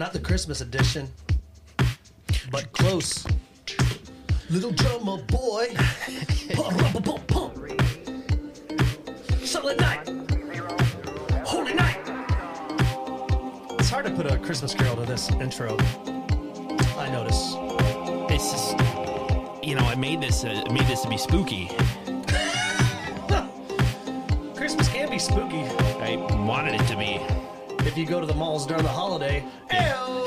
not the Christmas edition, but close. Little drummer boy. Silent night. Holy night. It's hard to put a Christmas carol to this intro. I notice. It's just, you know, I made this uh, made this to be spooky. Christmas can be spooky I wanted it to be. if you go to the malls during the holiday.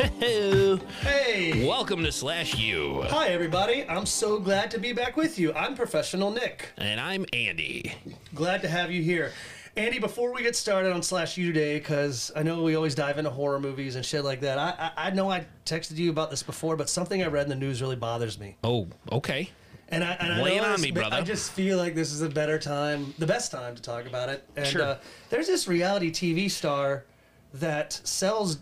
Hey. Welcome to Slash U. Hi, everybody. I'm so glad to be back with you. I'm Professional Nick. And I'm Andy. Glad to have you here. Andy, before we get started on Slash U today, because I know we always dive into horror movies and shit like that, I, I, I know I texted you about this before, but something I read in the news really bothers me. Oh, okay. And I, and Lay I it on me, brother. I just feel like this is a better time, the best time to talk about it. And Sure. uh, there's this reality TV star that sells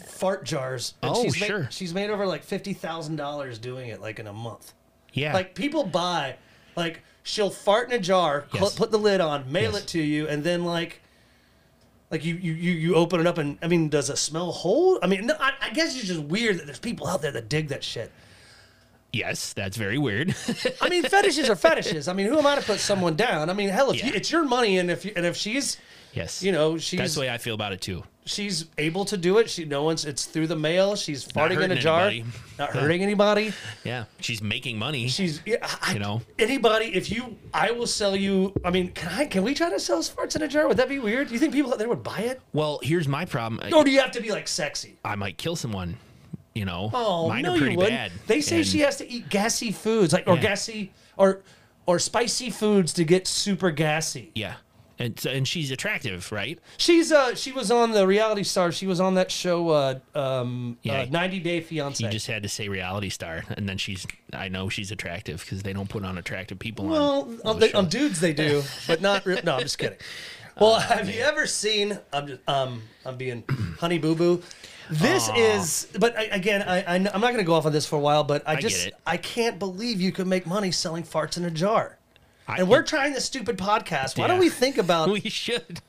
fart jars. And Oh, she's sure. she's made over like fifty thousand dollars doing it, like in a month. Yeah. Like people buy, like she'll fart in a jar, cl- Yes. put the lid on, mail Yes. it to you, and then like. Like you, you, you, you open it up and I mean, does it smell hold? I mean, no, I, I guess it's just weird that there's people out there that dig that shit. yes, that's very weird. I mean, fetishes are fetishes. I mean, who am I to put someone down? I mean, hell, if you, Yeah. it's your money, and if you, and if she's, yes. you know, she's that's the way I feel about it too. She's able to do it. She no one's it's through the mail. She's farting in a jar, anybody. not hurting anybody. Yeah. She's making money. She's yeah, I, You know? anybody. If you, I will sell you. I mean, can I? Can we try to sell farts in a jar? Would that be weird? Do you think people out there would buy it? well, here's my problem. Or do you have to be like sexy? I might kill someone. You know. Oh Mine no, are pretty you wouldn't. bad. They say And- she has to eat gassy foods, like or Yeah. gassy or or spicy foods to get super gassy. Yeah. And so- and she's attractive, right? She's uh she was on the reality star. She was on that show uh um Yeah. uh, 90 Day Fiance. You just had to say reality star, and then she's. I know she's attractive because they don't put on attractive people on. well, on on, the on dudes they do, but not re- no, I'm just kidding. Well, have you ever seen I'm just um I'm being honey boo boo. This is, but I, again, I, I, am not going to go off on this for a while, but I get just. I can't believe you could make money selling farts in a jar. I- And we're trying this stupid podcast. Why don't we think about, we should.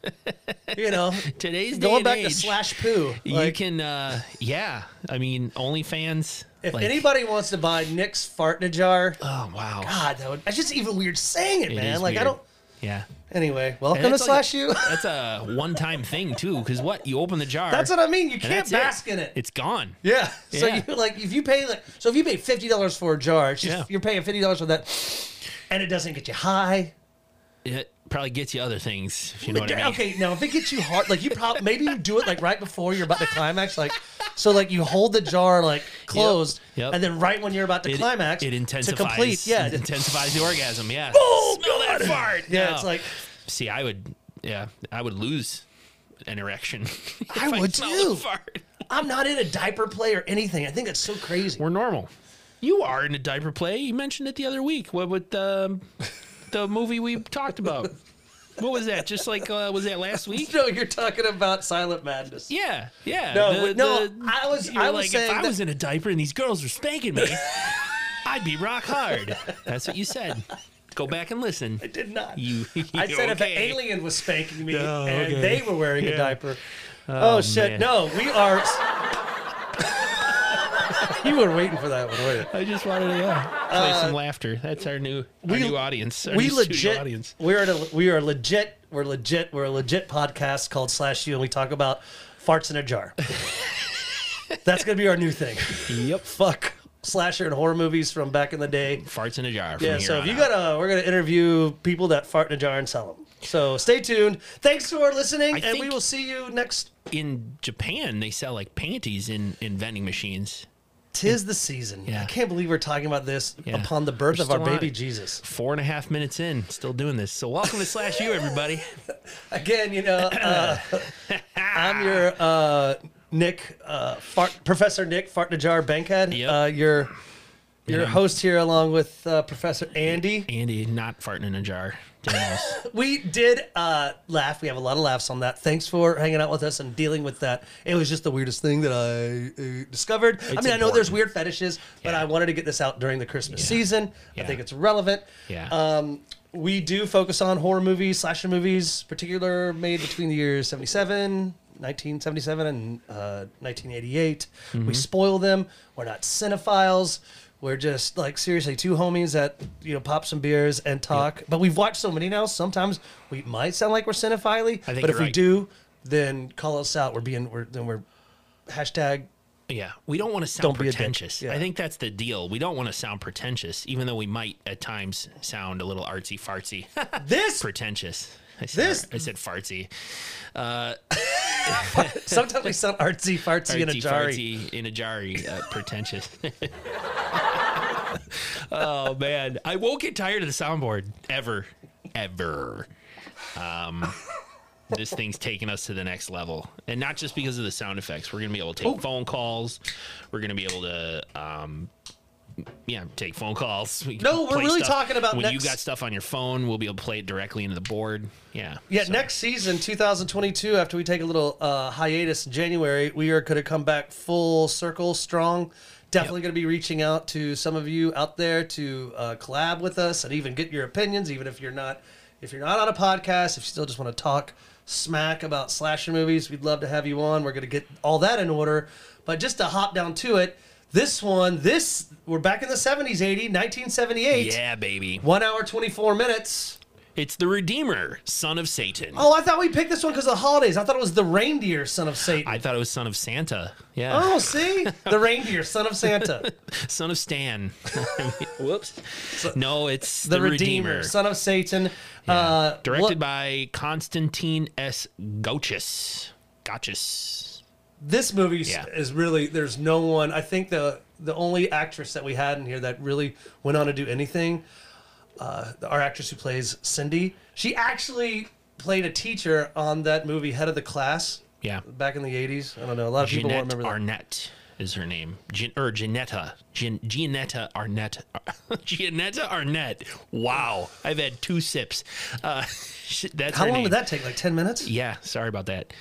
you know, Today's day going back to slash poo? You can, uh, yeah. I mean, OnlyFans. if like- anybody wants to buy Nick's fart in a jar, Oh wow. God, that would. It's just even weird saying it, It man. Like I don't. Yeah. Anyway, welcome to like Slash a- U. That's a one-time thing too, because what you open the jar. That's what I mean. You can't that's bask in it. It's gone. yeah. So Yeah. you like if you pay like so if you pay fifty dollars for a jar, it's just, Yeah. you're paying fifty dollars for that, and it doesn't get you high. It probably gets you other things, if you know what I mean. Okay, now if it gets you hard, like you probably maybe you do it like right before you're about to climax, like so like you hold the jar like closed, Yep. and then right when you're about to It, climax, it to intensifies. complete, yeah, it intensifies the orgasm. Yeah. Oh, Smell that fart. yeah, No. it's like See, I would. Yeah, I would lose an erection. if I would too. Fart. I'm not in a diaper play or anything. I think that's so crazy. We're normal. You are in a diaper play. You mentioned it the other week. What with um, the movie we talked about? What was that? Just like uh, was that last week? No, you're talking about Silent Madness. Yeah, yeah. No, The- no, the- I was- I was like, saying if I that- was in a diaper and these girls were spanking me, I'd be rock hard. That's what you said. Go back and listen. I did not. You. I said if an alien was spanking me Oh, and okay. they were wearing a Yeah. diaper. Oh, shit! man. No, we are. you were waiting for that one, weren't you? I just wanted to yeah, play some uh, laughter. That's our new, our we- new audience. Our we new studio legit audience. we're a, we are legit we're legit we're a legit podcast called slash you and we talk about farts in a jar that's gonna be our new thing Yep. fuck slasher and horror movies from back in the day Farts in a jar. From yeah here so if on you out. gotta we're gonna interview people that fart in a jar and sell them so stay tuned thanks for listening I and we think- will see you next in Japan, they sell like panties in in vending machines. Tis the season Yeah. i can't believe we're talking about this Yeah. upon the birth We're of our baby jesus Four and a half minutes in, still doing this. So welcome to Slash You, everybody. Again, you know, uh, I'm your uh, Nick, uh, fart, Professor Nick Fart in a Jar Bankhead. Yep. Uh, your your Yeah. host here, along with uh, Professor Andy. Andy, not farting in a jar. Daniels. We did uh, laugh. We have a lot of laughs on that. Thanks for hanging out with us and dealing with that. It was just the weirdest thing that I uh, discovered. I It's mean, I know there's weird fetishes, but Yeah. I wanted to get this out during the Christmas Yeah. season. I think it's relevant. Yeah. Um, we do focus on horror movies, slasher movies, particular made between the years 77, 1977 and uh, 1988. Mm-hmm. We spoil them. We're not cinephiles. We're just like seriously two homies that you know pop some beers and talk. But we've watched so many now. Sometimes we might sound like we're cinephile. But if you're we right. do, then call us out. We're being we're then we're hashtag Yeah, we don't want to sound Don't be a dick. pretentious. Yeah. I think that's the deal. We don't want to sound pretentious, even though we might at times sound a little artsy fartsy. this. pretentious. I said, This- I said fartsy. Sometimes we sound artsy fartsy in a Artsy fartsy in a jarry. Uh, pretentious. oh man, I won't get tired of the soundboard ever, ever. Um, this thing's taking us to the next level, and not just because of the sound effects. We're gonna be able to take Oh. phone calls. We're gonna be able to. Um, yeah, take phone calls. We No, we're really stuff. talking about when you got stuff on your phone. We'll be able to play it directly into the board. Yeah. Yeah, so- next season, 2022, after we take a little uh, hiatus in January, we are going to come back full circle, strong. Definitely going to be reaching out to some of you out there to uh, collab with us and even get your opinions, even if you're not if you're not on a podcast, if you still just want to talk smack about slasher movies, we'd love to have you on. We're going to get all that in order. But just to hop down to it, this one, this we're back in the 70s, 80, 1978. Yeah, baby. One hour, 24 minutes. It's the Redeemer, son of Satan. Oh, I thought we picked this one because of the holidays. I thought it was the reindeer, son of Satan. I thought it was son of Santa. Yeah. oh, see? The reindeer, son of Santa. Son of Stan. Whoops. No, it's The, the, redeemer, son of Satan. Uh, Directed what- by Constantine S. Gochis. Gochis. this movie Yeah. is really, there's no one, I think the the only actress that we had in here that really went on to do anything, uh, our actress who plays Cindy, she actually played a teacher on that movie, Head of the Class, Yeah. back in the 80s. I don't know. A lot of people won't remember that. Arnette is her name. Gian, or Janetta. Gian, Jeannetta Arnette. Jeannetta Arnette. Wow. I've had two sips. Uh, that's How long name. did that take? Like 10 minutes? Yeah, sorry about that.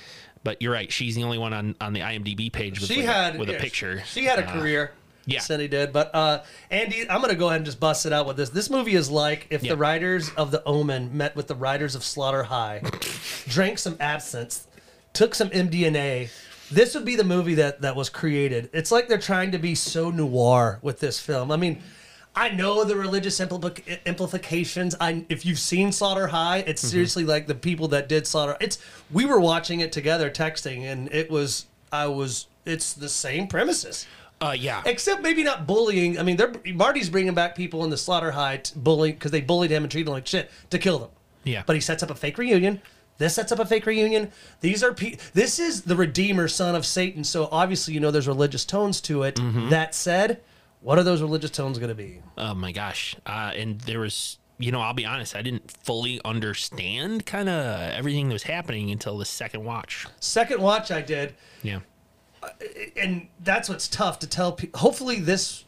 But you're right. She's the only one on, on the IMDb page with, she like, had with yeah, a picture. She had a Uh, career. Yeah. Cindy did. But uh, Andy, I'm gonna go ahead and just bust it out with this. This movie is like if Yeah. the writers of The Omen met with the writers of Slaughter High, drank some absinthe, took some MDMA. This would be the movie that that was created. It's like they're trying to be so noir with this film. I mean. I know the religious implica- implications. I, if you've seen Slaughter High, it's Mm-hmm. seriously like the people that did Slaughter. It's we were watching it together, texting, and it was I was. It's the same premises. Uh, yeah. Except maybe not bullying. I mean, they're Marty's bringing back people in the slaughter high t- bullying because they bullied him and treated him like shit to kill them. Yeah. But he sets up a fake reunion. This sets up a fake reunion. These are pe- this is the Redeemer, son of Satan. So obviously, you know, there's religious tones to it. Mm-hmm. That said, what are those religious tones going to be? Oh my gosh. Uh, and there was, you know, I'll be honest, I didn't fully understand kind of everything that was happening until the second watch. Second watch I did, Yeah. And that's what's tough to tell people. Hopefully, this.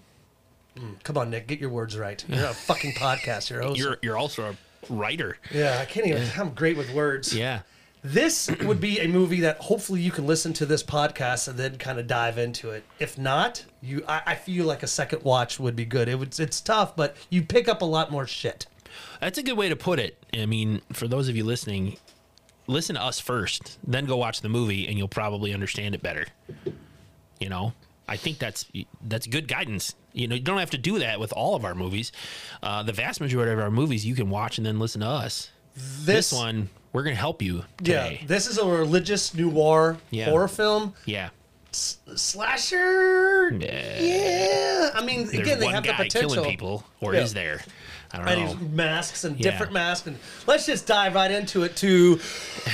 Mm, come on, Nick, get your words right. You're a fucking podcast. You're. You're you're also a writer. yeah, I can't even. I'm great with words. Yeah. This would be a movie that hopefully you can listen to this podcast and then kind of dive into it. If not, you, I, I feel like a second watch would be good. It would, it's tough, but you pick up a lot more shit. That's a good way to put it. I mean, for those of you listening, listen to us first, then go watch the movie and you'll probably understand it better. You know? I think that's that's good guidance. You know, you don't have to do that with all of our movies. Uh, the vast majority of our movies you can watch and then listen to us. This, This one, we're going to help you yeah, this is a religious noir Yeah. horror film. Yeah. Slasher, Yeah. yeah. I mean, There's again, they have the potential. killing people, or Yeah. is there? I don't And know. these masks and Yeah. different masks, and let's just dive right into it. To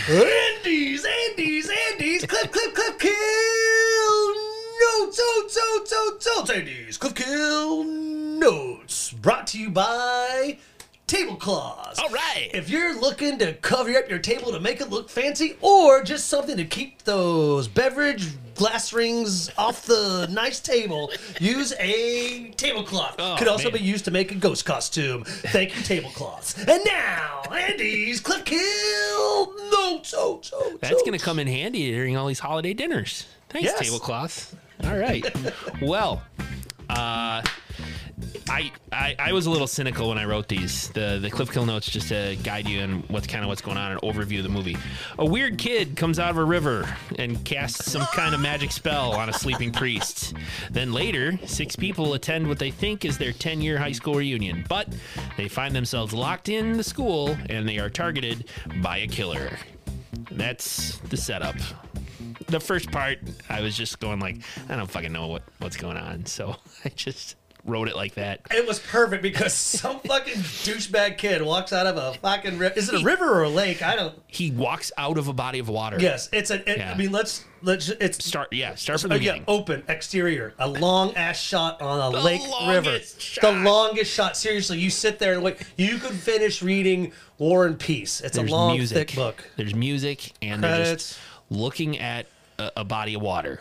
Andy's, Andy's, Andy's, clip, clip, clip, kill notes, notes, notes, notes, notes. Andy's clip, kill notes. Brought to you by Tablecloths. All right. If you're looking to cover up your table to make it look fancy, or just something to keep those beverage glass rings off the nice table, use a tablecloth. Oh, Could also man. be used to make a ghost costume. Thank you, tablecloths. And now, Andy's Cliff Kill. No, so, so, That's going to come in handy during all these holiday dinners. Thanks, Yes. tablecloths. All right. well, uh, I, I I was a little cynical when I wrote these. The the Cliff Kill notes just to guide you in what's kind of what's going on and overview of the movie. A weird kid comes out of a river and casts some kind of magic spell on a sleeping priest. Then later, six people attend what they think is their 10 year high school reunion, but they find themselves locked in the school and they are targeted by a killer. That's the setup the first part, I was just going like, I don't fucking know what what's going on, so I just wrote it like that. It was perfect because some fucking douchebag kid walks out of a fucking river. Is it a river or a lake? I don't. He walks out of a body of water. Yes, it's a. It, Yeah. I mean, let's let's. It's Start. Yeah. Start from the beginning. open exterior, a long ass shot on a The lake river. shot. The longest shot. Seriously, you sit there and wait. You could finish reading War and Peace. It's There's a long, music. thick book. There's music, and they're Credits. just looking at a, a body of water.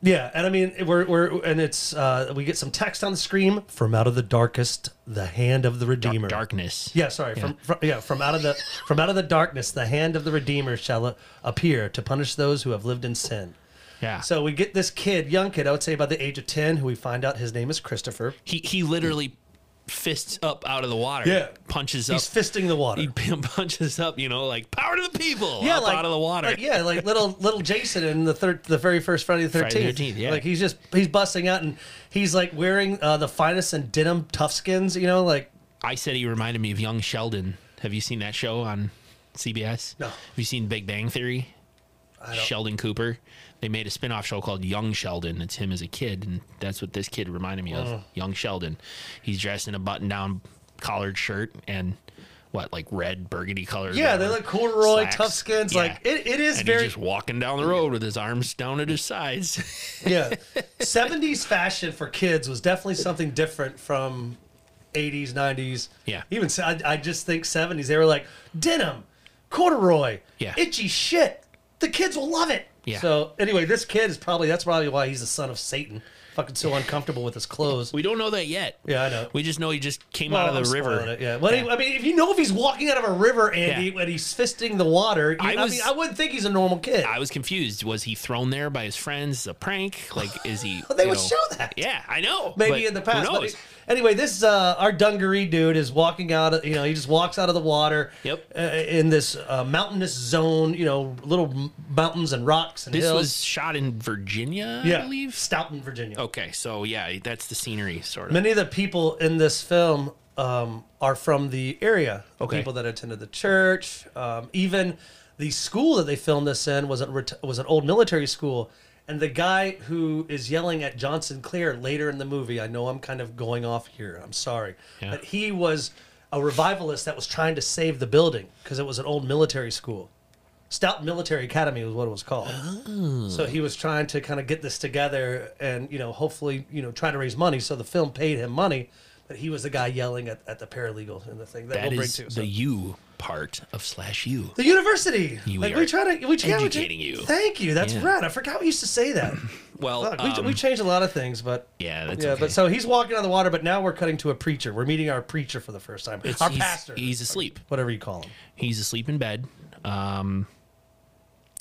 Yeah, and I mean we're we're and it's uh we get some text on the screen from out of the darkest, the hand of the Redeemer. Darkness. Yeah, sorry. From, from yeah, from out of the from out of the darkness, the hand of the Redeemer shall appear to punish those who have lived in sin. Yeah. So we get this kid, young kid, I would say about the age of ten, who we find out his name is Christopher. he he literally fists up out of the water. Yeah. Punches up. He's fisting the water. he punches up. You know, like power to the people. yeah, up like out of the water. like, yeah, like little little Jason in the third, the very first Friday the Thirteenth. 13th, yeah. like he's just he's busting out and he's like wearing uh, the finest in denim toughskins. You know, like I said he reminded me of young Sheldon. Have you seen that show on CBS? No. Have you seen Big Bang Theory? Sheldon Cooper. They made a spin-off show called Young Sheldon. It's him as a kid, and that's what this kid reminded me of. Oh. Young Sheldon. He's dressed in a button-down collared shirt and what, like red burgundy color. yeah, they look corduroy slacks. toughskins. Yeah. Like it, it is and very he's just walking down the road with his arms down at his sides. yeah. 70s fashion for kids was definitely something different from 80s, 90s. Yeah. Even I, I just think 70s. They were like denim, corduroy, Yeah. itchy shit. The kids will love it. Yeah. So anyway, this kid is probably that's probably why he's the son of Satan. Fucking so uncomfortable with his clothes. we don't know that yet. Yeah, I know. We just know he just came Well, out of I'm the river. spoiling It, yeah. I mean, if you know if he's walking out of a river, Andy, Yeah. and he's fisting the water, you, I, I was- mean, I wouldn't think he's a normal kid. I was confused. Was he thrown there by his friends? A prank? Like, is he? Well, they you would know- show that. Yeah, I know. maybe but in the who past. But knows? Anyway, this uh, our dungaree dude is walking out. Of, you know, he just walks out of the water. Yep. Uh, in this uh, mountainous zone, you know, little mountains and rocks and This hills. was shot in Virginia, yeah, I believe. Staunton, Virginia. Okay, so yeah, that's the scenery, sort of. Many of the people in this film um, are from the area. Okay. People that attended the church. Um, even the school that they filmed this in was a, ret- was an old military school. And the guy who is yelling at John Sinclair later in the movie, I know I'm kind of going off here. I'm sorry, Yeah. but he was a revivalist that was trying to save the building because it was an old military school. Staunton Military Academy was what it was called. Oh. So he was trying to kind of get this together and, you know, hopefully, you know, try to raise money. So the film paid him money, but he was the guy yelling at, at the paralegal in the thing that, That we'll bring to, to. the So. U part of slash U. The university. You like are we try to we we- educating you. Thank you. That's Yeah. right. I forgot we used to say that. Well, we, um, we changed a lot of things, but yeah, that's yeah. okay. But so he's walking on the water, but now we're cutting to a preacher. We're meeting our preacher for the first time. It's- our he's, pastor, He's asleep. whatever you call him. He's asleep in bed. Um,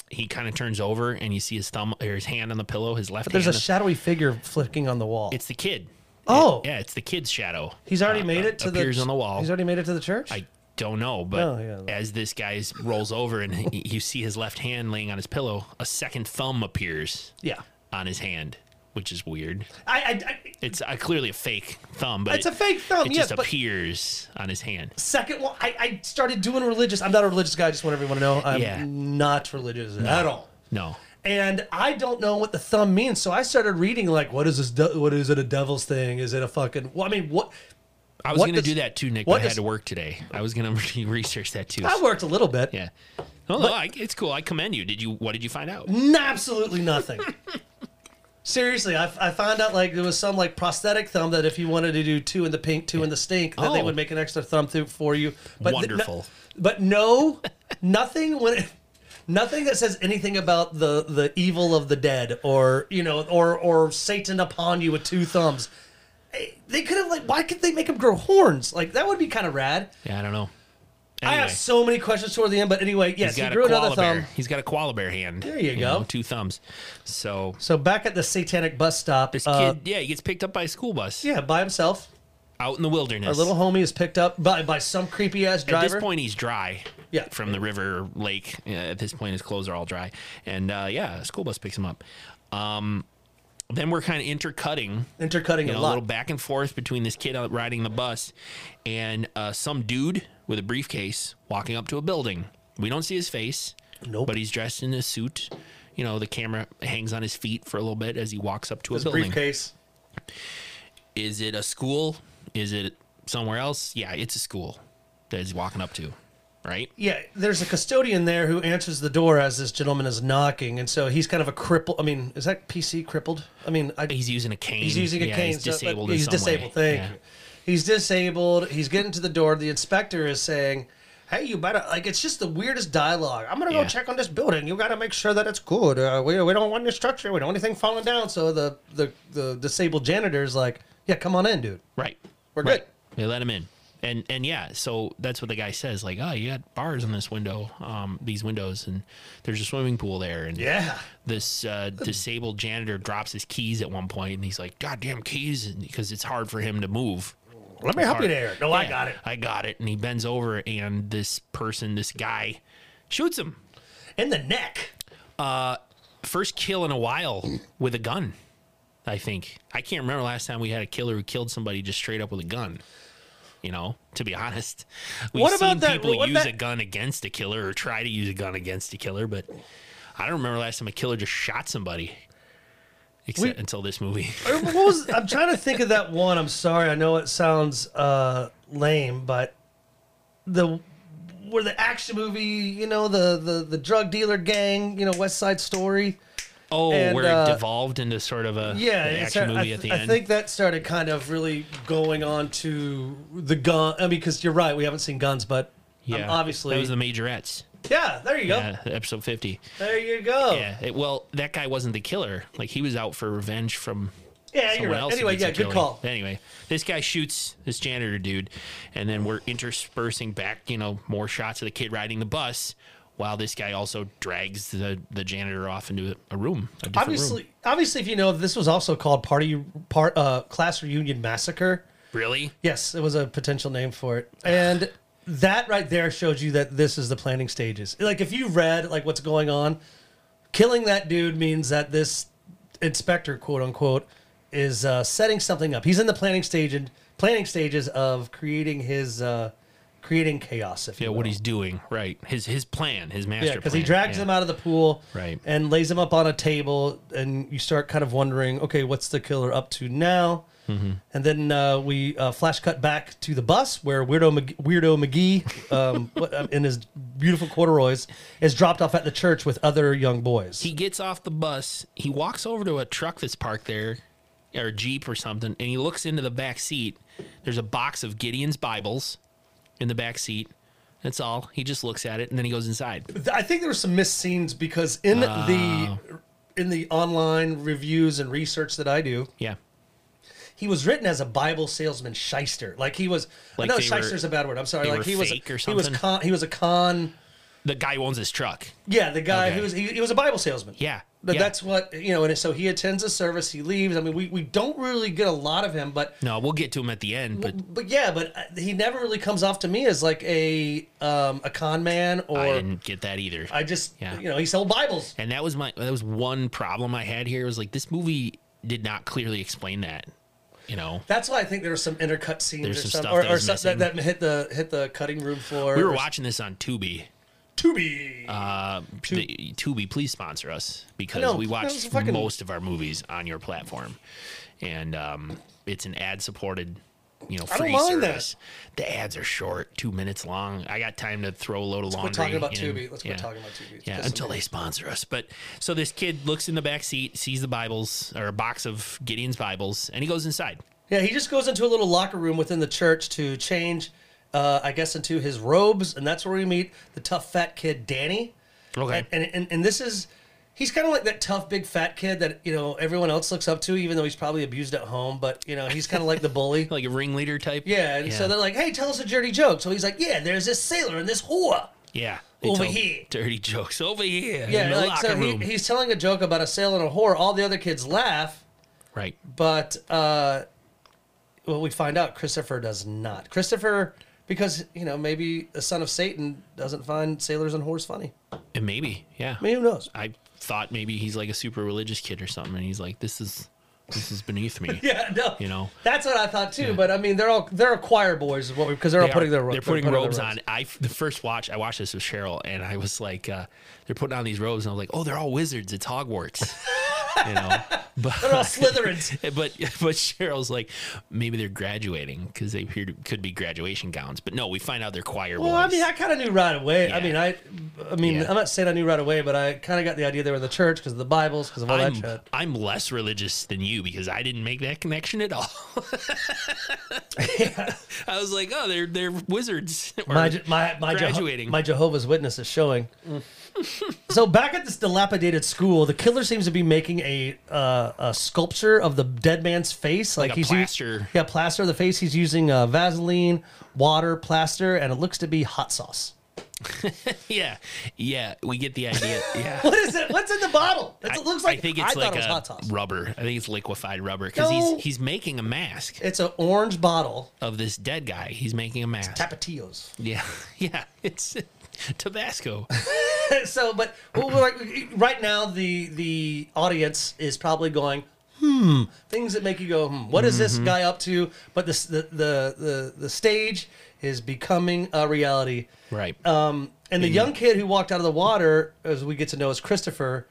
he kind of turns over and you see his thumb or his hand on the pillow. His left But there's a shadowy figure flicking on the wall. it's the kid. Oh. yeah, it's the kid's shadow. he's already uh, made uh, it to the appears on the wall. He's already made it to the church. I don't know, but Oh, yeah. as this guy rolls over and he- you see his left hand laying on his pillow, a second thumb appears yeah. on his hand, which is weird. I, I, I It's uh, clearly a fake thumb, but It's it- a fake thumb, It yes, just appears on his hand. second one, I, I started doing religious. I'm not a religious guy. I just want everyone to know I'm Yeah. not religious at all. No, And I don't know what the thumb means, so I started reading like, what is this? De- what is it? A devil's thing? Is it a fucking? Well, I mean, what? I was going to do that too, Nick. what But I had does- to work today. I was going to research that too. I worked a little bit. Yeah. No, no, I, it's cool. I commend you. Did you? What did you find out? N- Absolutely nothing. Seriously, I, I found out like there was some like prosthetic thumb that if you wanted to do two in the pink, two in the stink, that they Oh. would make an extra thumb through for you. But th- no- Wonderful. but no, nothing when. It, Nothing that says anything about the, the evil of the dead or you know or or Satan upon you with two thumbs. Eh, They could have like why could they make him grow horns? Like that would be kind of rad. Yeah, I don't know. I have so many questions toward the end, but anyway, yes, he grew another thumb. Bear. He's got a koala bear hand. There you go. know, two thumbs. So So back at the satanic bus stop, this uh, kid, yeah, he gets picked up by a school bus. yeah, by himself. Out in the wilderness. Our little homie is picked up by, by some creepy ass driver. At this point, he's dry. Yeah. From the river or lake. Yeah, at this point, his clothes are all dry. And uh, yeah, a school bus picks him up. Um, then we're kind of intercutting Intercutting you a know, a lot. little back and forth between this kid out riding the bus and uh, some dude with a briefcase walking up to a building. We don't see his face, Nope. but he's dressed in a suit. You know, the camera hangs on his feet for a little bit as he walks up to His a building. briefcase. Is it a school? Is it somewhere else? Yeah, it's a school that he's walking up to, right? Yeah, there's a custodian there who answers the door as this gentleman is knocking, and so he's kind of a cripple. I mean, is that PC crippled? I mean, I, He's using a cane. he's using a Yeah, cane. He's so- disabled. He's disabled. way. Thank Yeah. you. He's disabled. He's getting to the door. The inspector is saying, "Hey, you better like." It's just the weirdest dialogue. I'm gonna go Yeah. check on this building. You got to make sure that it's good. Uh, we, we don't want any structure. We don't want anything falling down. So the the the disabled janitor is like, "Yeah, come on in, dude. Right. We're right. good." They let him in. And and yeah, so that's what the guy says. Like, oh, you got bars on this window, um, these windows, and there's a swimming pool there. And Yeah. this uh, disabled janitor drops his keys at one point, and he's like, "Goddamn keys!" because it's hard for him to move. Let me help you hard. there. No, I got it. I got it. And he bends over, and this person, this guy, shoots him. In the neck. Uh, First kill in a while with a gun. I think I can't remember last time we had a killer who killed somebody just straight up with a gun. You know, to be honest, we've What about seen that- people use that- a gun against a killer or try to use a gun against a killer, but I don't remember last time a killer just shot somebody. Except We- until this movie. what was I'm trying to think of that one. I'm sorry. I know it sounds uh, lame, but the where the action movie, you know, the the the drug dealer gang, you know, West Side Story. Oh, And, where uh, it devolved into sort of a Yeah, action movie I, at the I end. I think that started kind of really going on to the gun. I mean, because you're right, we haven't seen guns, but um, yeah, obviously, that was the majorettes. yeah. There you go. Yeah, episode fifty. There you go. Yeah, it, well, that guy wasn't the killer. Like he was out for revenge from Yeah, you're right. else Anyway, yeah, good killing. call. Anyway, this guy shoots this janitor dude, and then we're interspersing back, you know, more shots of the kid riding the bus, while this guy also drags the the janitor off into a, room. A Obviously, room. obviously, if you know, this was also called party part uh, class reunion massacre. really? Yes, it was a potential name for it. And that right there shows you that this is the planning stages. Like if you read like what's going on, killing that dude means that this inspector, quote unquote, is uh, setting something up. He's in the planning stage and planning stages of creating his uh, creating chaos. If Yeah, you what he's doing, right? His his plan, his master Yeah, because he drags yeah. him out of the pool, Right. and lays him up on a table, and you start kind of wondering, okay, what's the killer up to now? Mm-hmm. And then uh, we uh, flash cut back to the bus where Weirdo McGee, Weirdo McGee, um, um, in his beautiful corduroys, is dropped off at the church with other young boys. He gets off the bus. He walks over to a truck that's parked there, or a jeep or something, and he looks into the back seat. There's a box of Gideon's Bibles in the back seat. That's all. He just looks at it and then he goes inside. I think there were some missed scenes because in Ah. the in the online reviews and research that I do, Yeah. he was written as a Bible salesman shyster. Like he was. Like I know were- shyster's a bad word. I'm sorry. Like he was. he was con. He was a con. The guy who owns his truck. Yeah, the guy Okay. who was he, he was a Bible salesman. Yeah. But yeah. that's what you know, and so he attends a service, he leaves. I mean, we, we don't really get a lot of him, but No, we'll get to him at the end, but but yeah, but uh, he never really comes off to me as like a um, a con man or I I, didn't get that either. I just Yeah. you know he sold Bibles. and that was my that was one problem I had here was like this movie did not clearly explain that. You know. That's why I think there were some intercut scenes There's or some stuff or, that or was some, that, missing. that hit the hit the cutting room floor. We were or watching this on Tubi. Tubi. Uh, the, Tubi, please sponsor us because know, we watch fucking- most of our movies on your platform, and um, it's an ad-supported, you know, free mind that. service. The ads are short, two minutes long. I got time to throw a load of Quit laundry. talking about in. Tubi. Let's quit talking about Tubi. It's Yeah, until they sponsor us. But so this kid looks in the back seat, sees the Bibles or a box of Gideon's Bibles, and he goes inside. Yeah, he just goes into a little locker room within the church to change, uh, I guess, into his robes, and that's where we meet the tough fat kid Danny. Okay. And and, and, and this is, he's kind of like that tough big fat kid that you know everyone else looks up to, even though he's probably abused at home. But you know he's kind of like the bully. like a ringleader type. Yeah, and so they're like, "Hey, tell us a dirty joke." So he's like, "Yeah, there's this sailor and this whore." yeah, Over here. dirty jokes over here Yeah, like so he, he's telling a joke about a sailor and a whore. All the other kids laugh, right. but uh, well, we find out Christopher does not. Christopher, because you know maybe a son of Satan doesn't find sailors and whores funny. And maybe, yeah. I mean, who knows? I thought maybe he's like a super religious kid or something, and he's like, "This is, this is beneath me." Yeah, no. You know, That's what I thought too. But I mean, they're all they're choir boys, is what because they're all putting are- their ro- they're putting their robes on. I the first watch I watched this with Cheryl, and I was like, uh, they're putting on these robes, and I was like, oh, they're all wizards. It's Hogwarts. you know, but They're all Slytherins. but but Cheryl's like maybe they're graduating because they appear to, could be graduation gowns, but no, we find out they're choir Well, boys. I mean, I kind of knew right away. I mean, I, I mean, Yeah. I'm not saying I knew right away, but I kind of got the idea they were in the church because of the Bibles, because of all that I'm, shit. I'm less religious than you because I didn't make that connection at all. I was like, oh, they're they're wizards. My my my, Jeho- my Jehovah's Witness is showing. so back at this dilapidated school, the killer seems to be making a uh, a sculpture of the dead man's face, like, a he's u- plaster. yeah, plaster of the face. He's using uh, Vaseline, water, plaster, and it looks to be hot sauce. yeah, yeah, we get the idea. Yeah. What is it? What's in the bottle? That's, it looks like I think it's thought like it hot sauce. rubber. I think it's liquefied rubber because No. he's he's making a mask It's an orange bottle. of this dead guy. He's making a mask. Tapatios. yeah, yeah, it's Tabasco. so, but like right now, the the audience is probably going, hmm, things that make you go, hmm, what is Mm-hmm. this guy up to? But this, the the the the stage is becoming a reality. right. Um, and the young kid who walked out of the water, as we get to know, is Christopher.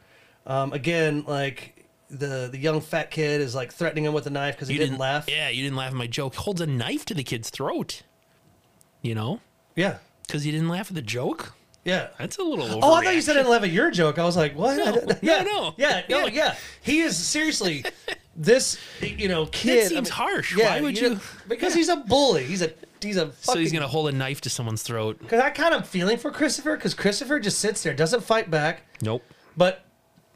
Um, again, like the the young fat kid is like threatening him with a knife because he you didn't, laugh. Yeah, you didn't laugh at my joke. Holds a knife to the kid's throat. You know, Yeah, because you didn't laugh at the joke. Yeah. That's a little. Oh, I thought you said I didn't laugh joke. I was like, what? I no, yeah, no. yeah, no, Yeah. yeah. He is seriously this, you know, kid. seems harsh. Yeah, Why would know, you- because he's a bully. He's a he's a. So he's gonna hold a knife to someone's throat. Because I kind of feeling for Christopher because Christopher just sits there, doesn't fight back, Nope. but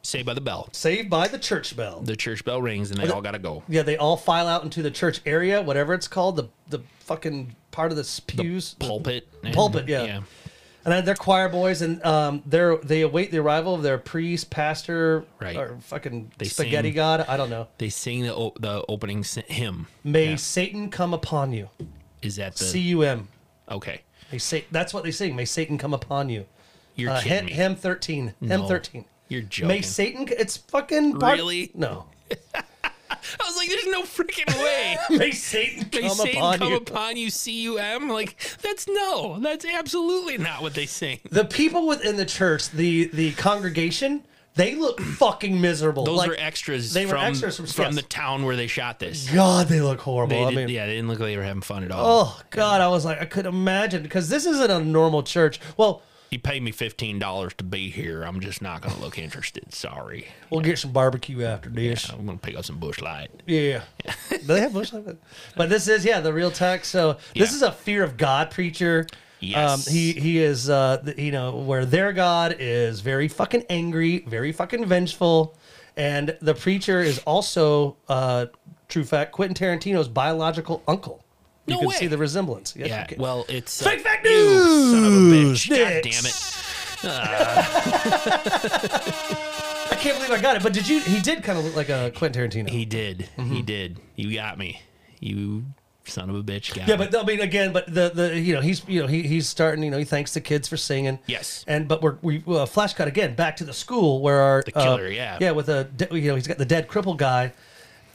Saved by the bell. saved by the church bell. The church bell rings and they all gotta go. Yeah, they all file out into the church area, whatever it's called, the the fucking part of the pews, Pulpit. and- Pulpit, yeah. And they're choir boys, and um, they're they await the arrival of their priest, pastor, Right. or fucking They spaghetti sing- god. I don't know. They sing the o- the opening s- hymn. May Yeah. Satan come upon you. Is that the C U M. okay? They say that's what they sing. May Satan come upon you. You're Uh, kidding hymn, me. hymn thirteen. No. thirteen. You're joking. May Satan. It's fucking part- Really? no. I was like, "There's no freaking way." May Satan come They say upon come you. upon you, C U M. Like that's no, that's absolutely not what they sing. the people within the church, the the congregation, they look fucking miserable. Those like, were extras they were from extras from- from yes. the town where they shot this. God, they look horrible. They I did, mean, yeah, they didn't look like they were having fun at all. oh God, I was like, I could imagine because this isn't a normal church. Well, You paid me fifteen dollars to be here. I'm just not gonna look interested. Sorry. we'll get some barbecue after this. I'm gonna pick up some Busch Light. Yeah. Do they have bush like that? But this is yeah the real text. So this Yeah. is a fear of God preacher. Yes. Um, he he is uh you know where their God is very fucking angry, very fucking vengeful, and the preacher is also uh true fact Quentin Tarantino's biological uncle. You No can way. see the resemblance. Yes, Yeah. you. Well, it's Fake fact you son of a news, bitch. God damn it. I can't believe I got it. But did you? He did kind of look like a Quentin Tarantino. He did. He did. You got me. You son of a bitch. Got Yeah, me. but I mean, again, but the the you know he's you know he, he's starting you know he thanks the kids for singing. Yes. And but we're we uh, flash cut again back to the school where our the killer, yeah. yeah with a de- you know he's got the dead cripple guy,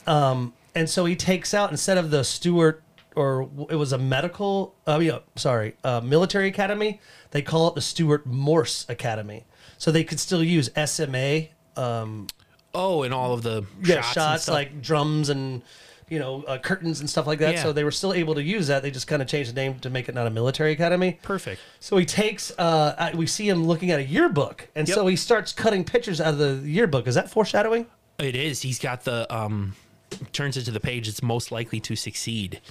um and so he takes out instead of the Stewart or it was a medical uh, yeah sorry uh, military academy they call it the Stewart Morse Academy so they could still use SMA um oh, and all of the yeah shots, shots, like drums and you know uh, curtains and stuff like that Yeah. so they were still able to use that they just kind of changed the name to make it not a military academy perfect. so he takes uh we see him looking at a yearbook and Yep. so he starts cutting pictures out of the yearbook is that foreshadowing It is. He's got the um turns it to the page it's most likely to succeed.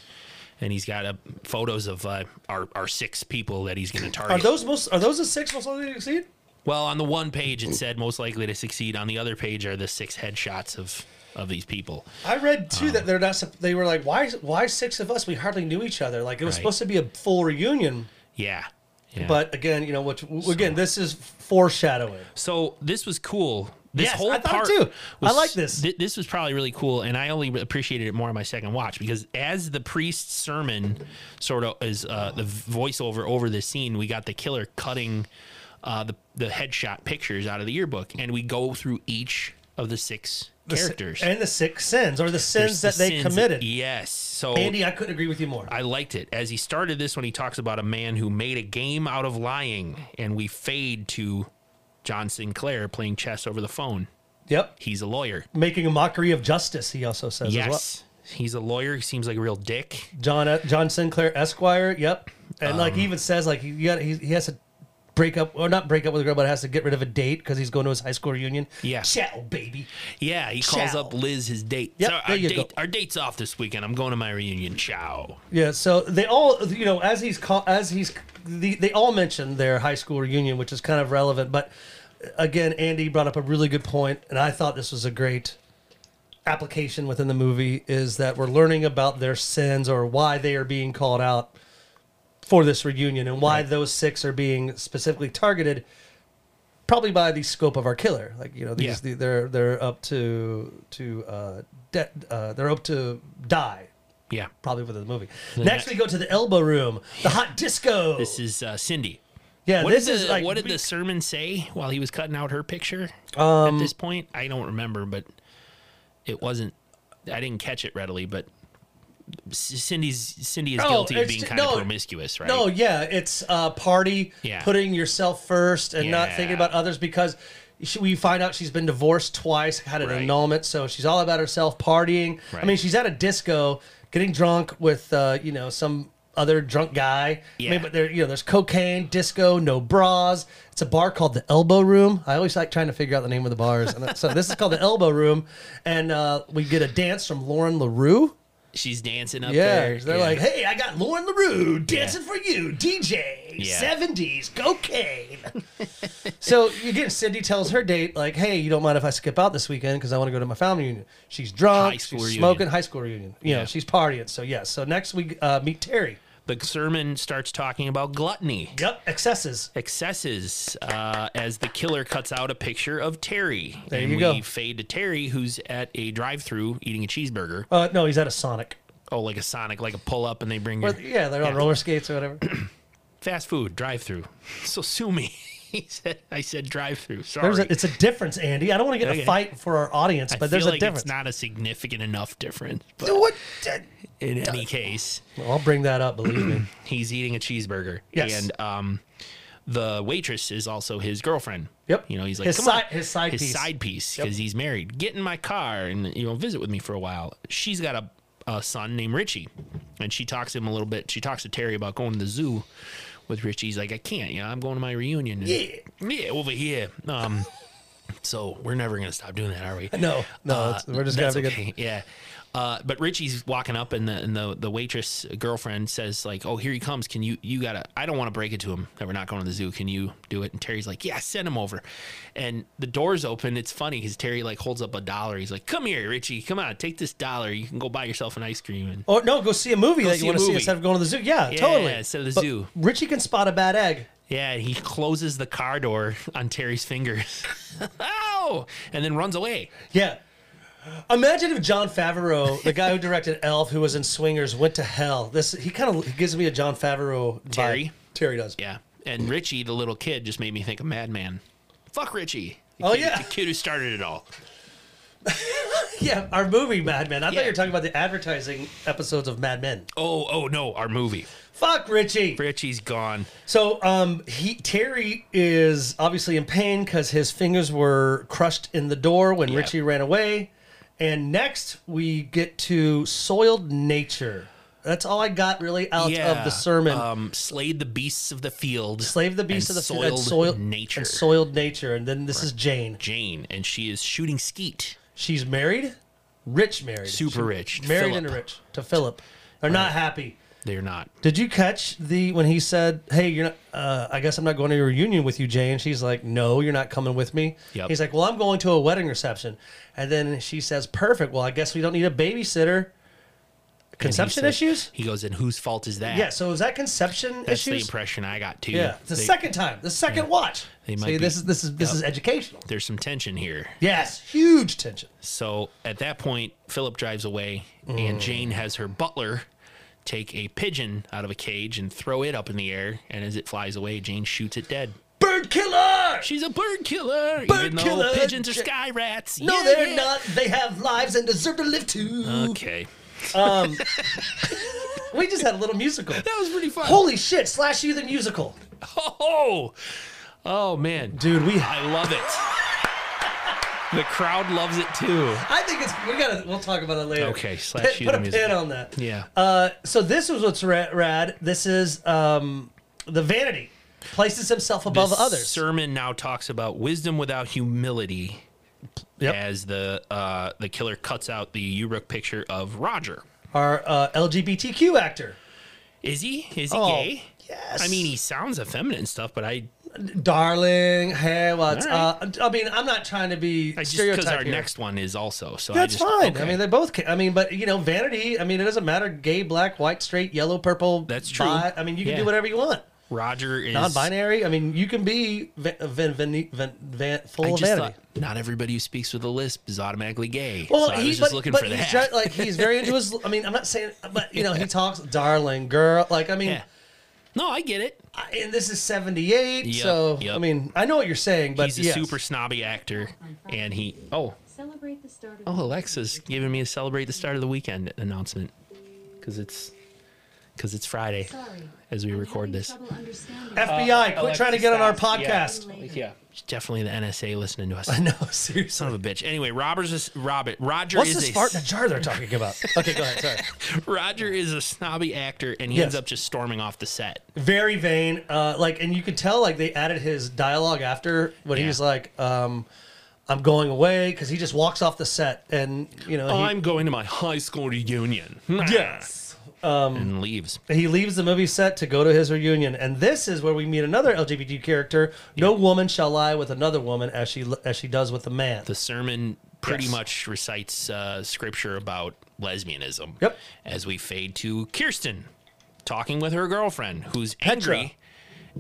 And he's got uh, photos of uh, our our six people that he's going to target. are those most are those the six most likely to succeed well, on the one page it said most likely to succeed. On the other page are the six headshots of of these people. I read too Um, that they're not. They were like, why? Why six of us? We hardly knew each other. Like it was Right. supposed to be a full reunion, Yeah. yeah. but again, you know, which again, this is foreshadowing. So this was cool This Yes, whole I thought part too. I like this. thi- this was probably really cool, and I only appreciated it more on my second watch because as the priest's sermon sort of is uh, the voiceover over the scene, we got the killer cutting uh, the the headshot pictures out of the yearbook, and we go through each of the six The si- characters and the six sins or the sins There's that the they sins- committed. Yes, so Andy, I couldn't agree with you more. I liked it as he started this when he talks about a man who made a game out of lying, and we fade to John Sinclair playing chess over the phone. Yep. He's a lawyer. Making a mockery of justice, he also says as well. Yes, he's a lawyer. He seems like a real dick. John uh, John Sinclair Esquire. Yep, and Um, like he even says like he got he, he has to break up or not break up with a girl, but has to get rid of a date because he's going to his high school reunion. Yeah. ciao, baby. Yeah, he calls up Liz his date. Yep, So there our, you date go. our date's off this weekend. I'm going to my reunion. Ciao. Yeah, so they all you know as he's call, as he's the, they all mentioned their high school reunion, which is kind of relevant. But again, Andy brought up a really good point, and I thought this was a great application within the movie is that we're learning about their sins or why they are being called out for this reunion and why Right. those six are being specifically targeted probably by the scope of our killer like you know these Yeah. the, they're they're up to to uh, de- uh they're up to die Yeah, probably within the movie The next ne- we go to the elbow room the hot disco this is uh, Cindy. Yeah What this did the, is like what did we- the sermon say while he was cutting out her picture? Um, at this point, I don't remember, but it wasn't. I didn't catch it readily, but Cindy's Cindy is Oh, guilty of being kind of promiscuous, right? No, yeah, it's uh, party, Yeah. putting yourself first and not thinking about others because she, we find out she's been divorced twice, had an Right. annulment, so she's all about herself, partying. I mean, she's at a disco, getting drunk with uh, you know some other drunk guy. I Yeah. mean, but there, you know, there's cocaine, disco, no bras. It's a bar called the Elbow Room. I always like trying to figure out the name of the bars, and so this is called the Elbow Room, and uh, we get a dance from Lauren Larue. She's dancing up Yeah, there. they're yeah. like, "Hey, I got Lauren Larue dancing for you, DJ, Yeah. seventies cocaine." so again, Cindy tells her date like, "Hey, you don't mind if I skip out this weekend because I want to go to my family reunion." She's drunk, she's reunion. smoking, high school reunion. You know, Yeah. she's partying. So yes, so next we uh, meet Terry. The sermon starts talking about gluttony. Yep, excesses. excesses uh, as the killer cuts out a picture of Terry. There and you we go. fade to Terry, who's at a drive-through eating a cheeseburger. Uh, no, he's at a Sonic. Oh, like a Sonic, like a pull-up, and they bring Or, your yeah, they're on Yeah. roller skates or whatever. fast food drive-through. So sue me. he said, "I said drive-through." Sorry. A, it's a difference, Andy. I don't want to get in Okay. a fight for our audience, I but there's feel a like difference. it's not a significant enough difference. But What? In any case, Well, I'll bring that up. Believe me. he's eating a cheeseburger, Yes. and um, the waitress is also his girlfriend. Yep. You know, he's like His "Come side- on." his side his piece. side piece Yep. because he's married. Get in my car and you know visit with me for a while. She's got a, a son named Richie, and she talks to him a little bit. She talks to Terry about going to the zoo with Richie. He's like, I can't. You know, I'm going to my reunion. And, Yeah. yeah, over here. Um, so we're never gonna stop doing that, are we? No, no, Uh, we're just gonna that's have to get. okay. Yeah. Uh, but Richie's walking up, and the and the, the waitress girlfriend says like, "Oh, here he comes. Can you you gotta? I don't want to break it to him that we're not going to the zoo. Can you do it?" And Terry's like, "Yeah, send him over." And the doors open. It's funny because Terry like holds up a dollar. He's like, "Come here, Richie. Come on, take this dollar. You can go buy yourself an ice cream." And Or no, go see a movie that you want to see instead of going to the zoo. Yeah, Yeah, totally. instead of the But zoo. Richie can spot a bad egg. yeah, he closes the car door on Terry's fingers. Ow! And then runs away. Yeah. Imagine if Jon Favreau, the guy who directed Elf, who was in Swingers, went to hell. This he kind of gives me a Jon Favreau vibe. Terry? Terry does. Yeah. And Richie, the little kid, just made me think of Madman. Fuck Richie. The Oh, kid- yeah. The kid who started it all. Yeah, our movie Mad Men. I thought you were talking about the advertising episodes of Mad Men. Oh, oh no, our movie. Fuck Richie. Richie's gone. So, um, he Terry is obviously in pain because his fingers were crushed in the door when Yeah. Richie ran away. And next we get to soiled nature. That's all I got really out of the sermon. Um, slayed the beasts of the field. Slave the beasts and of the field, and soiled soiled nature. and soiled nature. And then this is Jane. Jane, and she is shooting skeet. She's married, rich married, Super She- rich. married Philip. into rich to Philip. They're not happy. They're not. Did you catch the when he said, "Hey, you're not? Uh, I guess I'm not going to your reunion with you, Jane." She's like, "No, you're not coming with me." Yep. He's like, "Well, I'm going to a wedding reception," and then she says, "Perfect. Well, I guess we don't need a babysitter." And he Conception said- issues? He goes, and whose fault is that? Yeah. So is that conception issues? That's the impression I got too. Yeah. It's the They- second time. The second watch. They might See, be- this is this is this is educational. There's some tension here. Yes. Huge tension. So at that point, Philip drives away, Mm. and Jane has her butler take a pigeon out of a cage and throw it up in the air. And as it flies away, Jane shoots it dead. Bird killer. She's a bird killer, Bird even though killer, pigeons are sky rats. No, Yeah, they're yeah. not. They have lives and deserve to live too. Okay, Um, We just had a little musical. that was pretty fun. Holy shit! Slash you the musical, Oh, oh man, dude. We. I love it. The crowd loves it too. I think it's. We gotta. We'll talk about it later. Okay, slash Put, you put a musical. pin on that. Yeah. Uh, so this is what's ra- rad. This is um, the vanity places himself above This others. sermon now talks about wisdom without humility. Yep. As the uh, the killer cuts out the Uruk picture of Roger. Our uh, LGBTQ actor. Is he? Is he Oh, gay? yes. I mean, he sounds effeminate and stuff, but I, darling. Hey, what's All uh? I mean, I'm not trying to be I just because our here. next one is also so. That's I just, fine. okay. I mean, they both. Can, I mean, but you know, vanity. I mean, it doesn't matter. Gay, black, white, straight, yellow, purple. That's true. bi- I mean, you can Yeah. do whatever you want. Roger is Non-binary. I mean, you can be van, van, van, van, van, full I of vanity. thought not everybody who speaks with a lisp is automatically gay. Well, so I he, was just but, looking but for he's that. ju- like he's very into his. I mean, I'm not saying, but you know, he talks darling girl. Like, I mean, yeah. No, I get it. I- and this is 78, Yep, so yep. I mean, I know what you're saying, but He's a yes. super snobby actor, and he. Oh, Celebrate the start of oh, Alexa's giving me a celebrate the start of the weekend announcement because it's because it's Friday Sorry. As we record this. trouble understanding. FBI, quit trying to get on our podcast. Yeah, it's definitely the NSA listening to us. I know, seriously. Son of a bitch. Anyway, Robert's a, Robert Roger What's is this a fart in a jar they're talking about? Okay, go ahead. Sorry. Roger is a snobby actor, and he Yes. ends up just storming off the set. Very vain. Uh, like, and you could tell like they added his dialogue after when Yeah. he's like, um, "I'm going away" because he just walks off the set and you know he, I'm going to my high school reunion. yes. And leaves. He leaves the movie set to go to his reunion, and this is where we meet another LGBT character. No woman shall lie with another woman as she as she does with a man. The sermon pretty Yes. much recites uh, scripture about lesbianism. Yep. As we fade to Kirsten talking with her girlfriend, who's Petra. angry,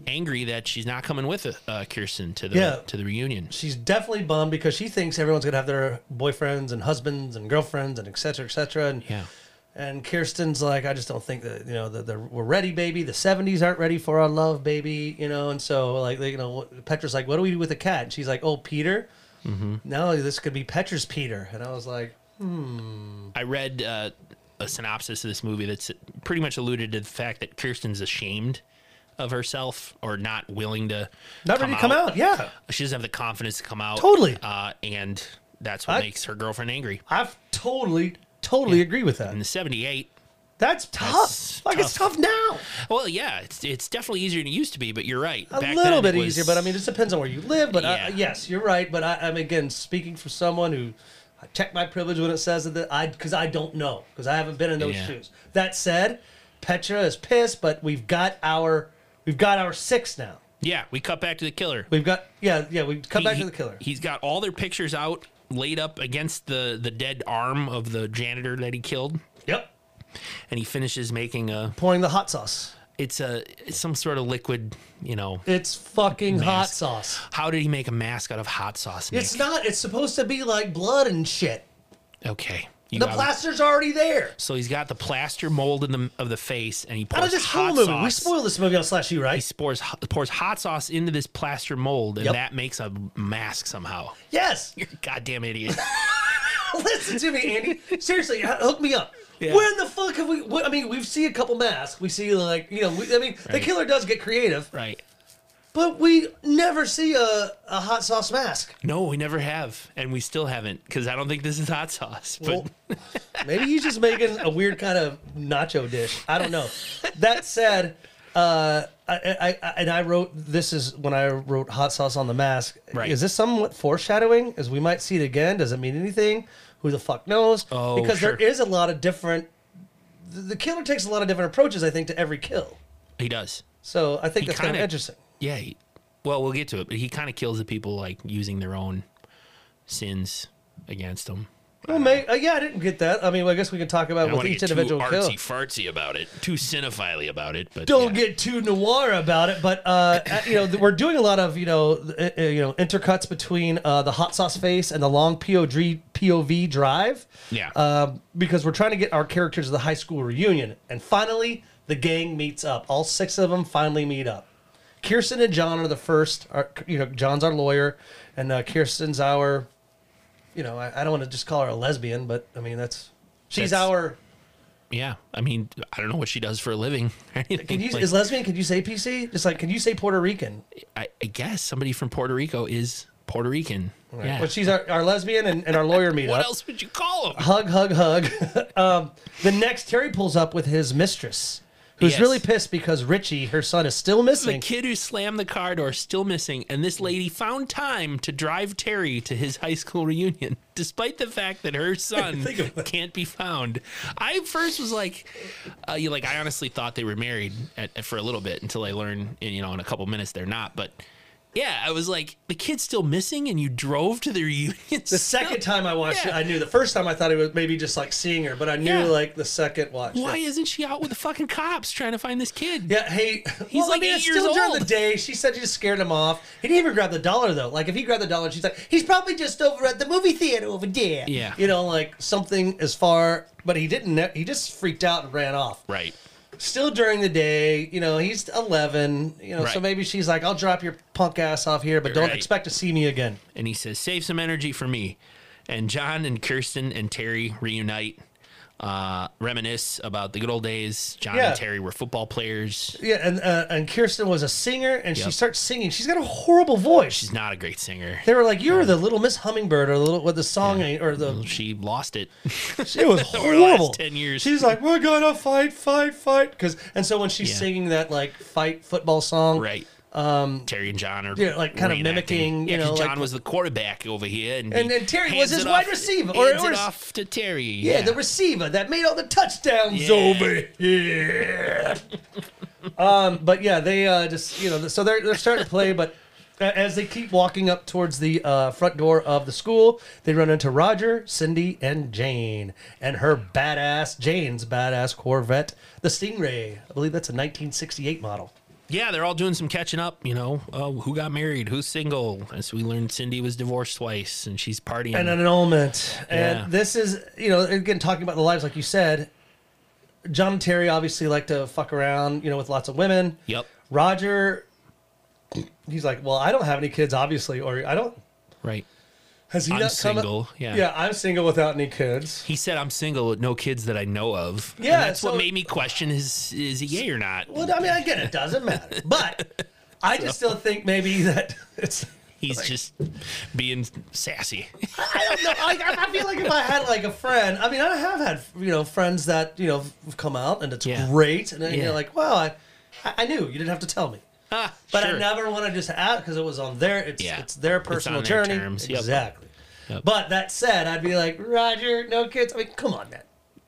angry that she's not coming with uh, Kirsten to the Yeah. to the reunion. She's definitely bummed because she thinks everyone's gonna have their boyfriends and husbands and girlfriends and et cetera, et cetera. And Yeah. And Kirsten's like, I just don't think that you know that we're ready, baby. The '70s aren't ready for our love, baby. You know, and so like, they, you know, Petra's like, what do we do with the cat? And she's like, oh, Peter. Mm-hmm. Now this could be Petra's Peter. And I was like, hmm. I read uh, a synopsis of this movie that's pretty much alluded to the fact that Kirsten's ashamed of herself or not willing to not ready to come out. Yeah, She doesn't have the confidence to come out. Totally. Uh, and that's what I- makes her girlfriend angry. I've totally, totally agree with that. In the 78, That's tough. That's like it's tough now. well, yeah, it's, it's definitely easier than it used to be, but you're right. A little bit easier, but I mean, it depends on where you live. But I, Yeah. yes, you're right. But I, I'm again speaking for someone who I check my privilege when it says that I because I don't know because I haven't been in those Yeah. shoes. That said, Petra is pissed, but we've got our we've got our six now. yeah, we cut back to the killer. We've got yeah yeah we come He- back he- to the killer. He's got all their pictures out, laid up against the, the dead arm of the janitor that he killed. Yep, And he finishes making a, pouring the hot sauce. it's a, it's some sort of liquid, you know. It's fucking hot sauce. How did he make a mask out of hot sauce? Nick? It's not. It's supposed to be like blood and shit. Okay. You The plaster's already there. So he's got the plaster mold in the of the face, and he pours this hot movie? sauce. We spoiled this movie on Slash U, he pours pours hot sauce into this plaster mold, and Yep. that makes a mask somehow. Yes. You're a goddamn idiot. Listen to me, Andy. Seriously, hook me up. Yeah. When the fuck have we? What, I mean, we've seen a couple masks. We see like you know. We, I mean, the killer does get creative, right? But we never see a, a hot sauce mask. No, we never have, and we still haven't, because I don't think this is hot sauce. But Well, maybe he's just making a weird kind of nacho dish. I don't know. That said, uh, I, I, I and I wrote this is when I wrote hot sauce on the mask. Right. Is this somewhat foreshadowing? As we might see it again. Does it mean anything? Who the fuck knows? Oh, because sure. there is a lot of different. The, killer takes a lot of different approaches. I think to every kill. he does. So I think He that's kind of interesting. Yeah. He, well, we'll get to it, but he kind of kills the people like using their own sins against them. Well, may, uh, yeah, I didn't get that. I mean, I guess we can talk about don't with each get too individual kill. artsy fartsy about it, too cinephile about it. But Don't yeah. get too noir about it, but uh, uh, you know, th- we're doing a lot of you know, uh, uh, you know, intercuts between uh, the hot sauce face and the long POV POV drive. Yeah. Um, because we're trying to get our characters to the high school reunion, and finally the gang meets up. All six of them finally meet up. Kirsten and John are the first. Are, you know, John's our lawyer, and uh, Kirsten's our. You know, I, I don't want to just call her a lesbian, but I mean that's she's That's- our. Yeah, I mean, I don't know what she does for a living. or anything. Can you Like, is lesbian? Can you say PC? Just like can you say Puerto Rican? I, I guess somebody from Puerto Rico is Puerto Rican. Yeah. But she's our, our lesbian and, and our lawyer meet what else would you call him? Hug, hug, hug. um, the next Terry pulls up with his mistress, who's Yes. really pissed because Richie, her son, is still missing. The kid who slammed the car door still missing, and this lady found time to drive Terry to his high school reunion, despite the fact that her son Think of that. can't be found. I first was like, uh, you like I honestly thought they were married at, for a little bit until I learned, you know, in a couple minutes they're not. But yeah, I was like, the kid's still missing, and you drove to the reunion. The second time I watched Yeah. it, I knew. The first time I thought it was maybe just like seeing her, but I knew Yeah. like the second watch. Why isn't she out with the fucking cops trying to find this kid? Yeah, hey, He's like eight it's years still during old. the day. She said she just scared him off. He didn't even grab the dollar though. Like if he grabbed the dollar, she's like, he's probably just over at the movie theater over there. Yeah. you know, like something as far. But he didn't. He just freaked out and ran off. Right. Still during the day, you know, he's 11. You know, so maybe she's like, I'll drop your punk ass off here, but don't Right. expect to see me again. and he says, "Save some energy for me." And John and Kirsten and Terry reunite, uh, reminisce about the good old days. John Yeah. and Terry were football players. Yeah, and uh, and Kirsten was a singer, and she starts singing. She's got a horrible voice. She's not a great singer. they were like, "You were the little Miss Hummingbird, or the little with the song, or the She lost it. It was horrible. 10 years. She's like, "We're gonna fight, fight, fight," because and so when she's Yeah. singing that like fight football song, right. Um, Terry and John are yeah, like, kind of mimicking, you Yeah, know, John like- was the quarterback over here, and, And Terry was his wide off- receiver, or- hands or it off to Terry. yeah, the receiver that made all the touchdowns Yeah. over here. um, but yeah, they uh, just you know, so they're they're starting to play, but. As they keep walking up towards the uh, front door of the school, they run into Roger, Cindy, and Jane, and her badass Jane's badass Corvette, the Stingray. I believe that's a 1968 model. Yeah, they're all doing some catching up. You know, oh, who got married, who's single. As we learned, Cindy was divorced twice, and she's partying. And an annulment. And this is, you know, again, talking about the lives, like you said, John and Terry obviously like to fuck around, you know, with lots of women. Yep. Roger, he's like, well, I don't have any kids, obviously, or I don't. Right. Has he I'm not come? single, yeah. Yeah, I'm single without any kids. He said, "I'm single with no kids that I know of." And Yeah, that's so- what made me question: is is he gay or not? Well, I mean, again, it doesn't matter, but I just still think maybe that it's. He's just being sassy. I don't know. I, I feel like if I had like a friend, I mean, I have had you know friends that you know have come out and it's Yeah. great, and then Yeah. you're like, wow, I, I knew you didn't have to tell me. Ah, But sure. I never want to just add because it was on their it's Yeah. it's their It's personal on their journey. terms. Exactly. Yep. But that said, I'd be like, Roger, no kids. I mean, come on, man.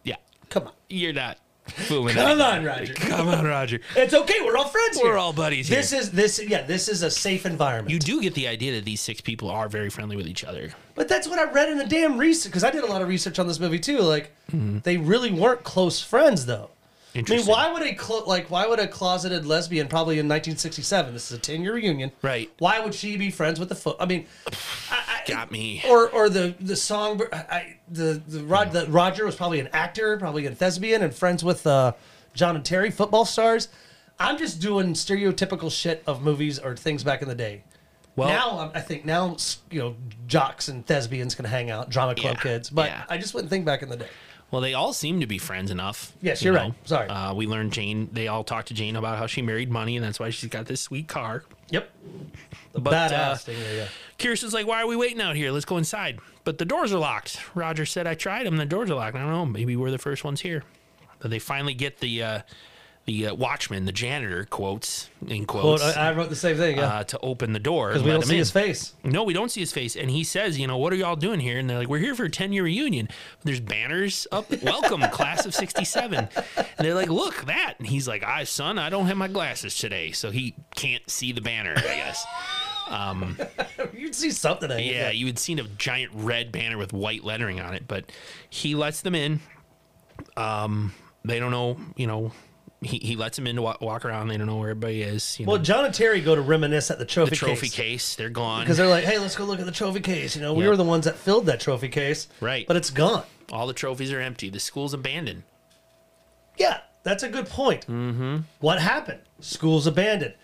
Yeah, Come on. you're not fooling. Come on, Roger. Come on, Roger. It's okay. We're all friends here. We're all buddies here. This is this yeah, this is a safe environment. You do get the idea that these six people are very friendly with each other. But that's what I read in the damn research because I did a lot of research on this movie too. Like, mm-hmm. they really weren't close friends though. I mean. Why would a clo- like why would a closeted lesbian probably in 1967? This is a 10 year reunion. Right. Why would she be friends with the foot? I mean, I, I, Got me. Or or the the song I, the the, Rod, the Roger was probably an actor, probably a thespian, and friends with uh, John and Terry, football stars. I'm just doing stereotypical shit of movies or things back in the day. Well- now I think now you know jocks and thespians can hang out, drama club Yeah, kids. But yeah. I just wouldn't think back in the day. Well, they all seem to be friends enough. Yes, you you're right. Sorry. Uh, we learned Jane. They all talked to Jane about how she married money, and that's why she's got this sweet car. Yep. The But, badass uh, thing. Yeah, yeah. Kirsten's like, "Why are we waiting out here? Let's go inside." But the doors are locked. Roger said, "I tried them. The doors are locked. I don't know. Maybe we're the first ones here." But they finally get the uh, the uh, watchman, the janitor, quotes in Quote, quotes, I, I wrote the same thing. Yeah. uh, to open the door Because we don't see in. his face. No, we don't see his face. And he says, you know, what are y'all doing here? And they're like, we're here for a 10 year reunion. There's banners up. Welcome, class of 67. And they're like, look, that. And he's like, I, son, I don't have my glasses today. So he can't see the banner, I guess. You'd see something. I Yeah, you would seen a giant red banner with white lettering on it, but he lets them in. Um, they don't know, you know, he, he lets them in to walk, walk around. They don't know where everybody is. You know, Well, John and Terry go to reminisce at the trophy, the trophy case. they're gone. Because they're like, hey, let's go look at the trophy case. You know, we Yep. were the ones that filled that trophy case. Right. But it's gone. All the trophies are empty. The school's abandoned. Yeah, that's a good point. Mm-hmm. What happened? School's abandoned.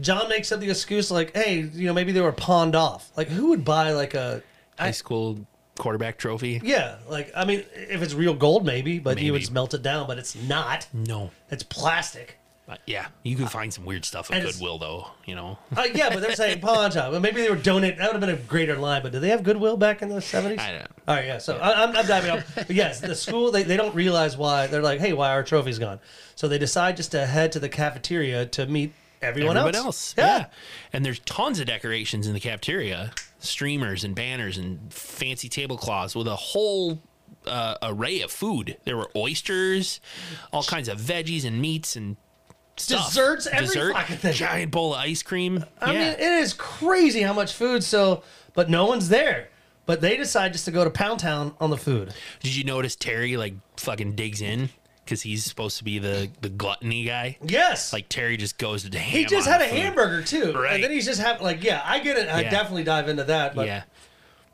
John makes up the excuse like, hey, you know, maybe they were pawned off. Like, who would buy like a. High school quarterback trophy. Yeah, like, I mean, if it's real gold, maybe, but you would Maybe. melt it down, but it's not. No. It's plastic. Uh, yeah, you can find some weird stuff at and it's- Goodwill, though. You know, Uh, yeah, but they're saying pawn shop. But maybe they were donating. That would have been a greater line. But did they have Goodwill back in the 70s? I don't know. All right, yeah. So I, I'm, I'm diving off. But yes, the school they, they don't realize why they're like, hey, why our trophy's gone? So they decide just to head to the cafeteria to meet everyone else. else. Yeah. and there's tons of decorations in the cafeteria, streamers and banners and fancy tablecloths with a whole uh, array of food. There were oysters, all kinds of veggies and meats and stuff. Desserts, every fucking thing. giant bowl of ice cream. I yeah. mean, it is crazy how much food. So, but no one's there. But they decide just to go to Pound Town on the food. Did you notice Terry like fucking digs in because he's supposed to be the the gluttony guy? Yes, Like Terry just goes to ham. he just had a food. hamburger too, Right. and then he's just having like, yeah, I get it. I Yeah. definitely dive into that. But yeah,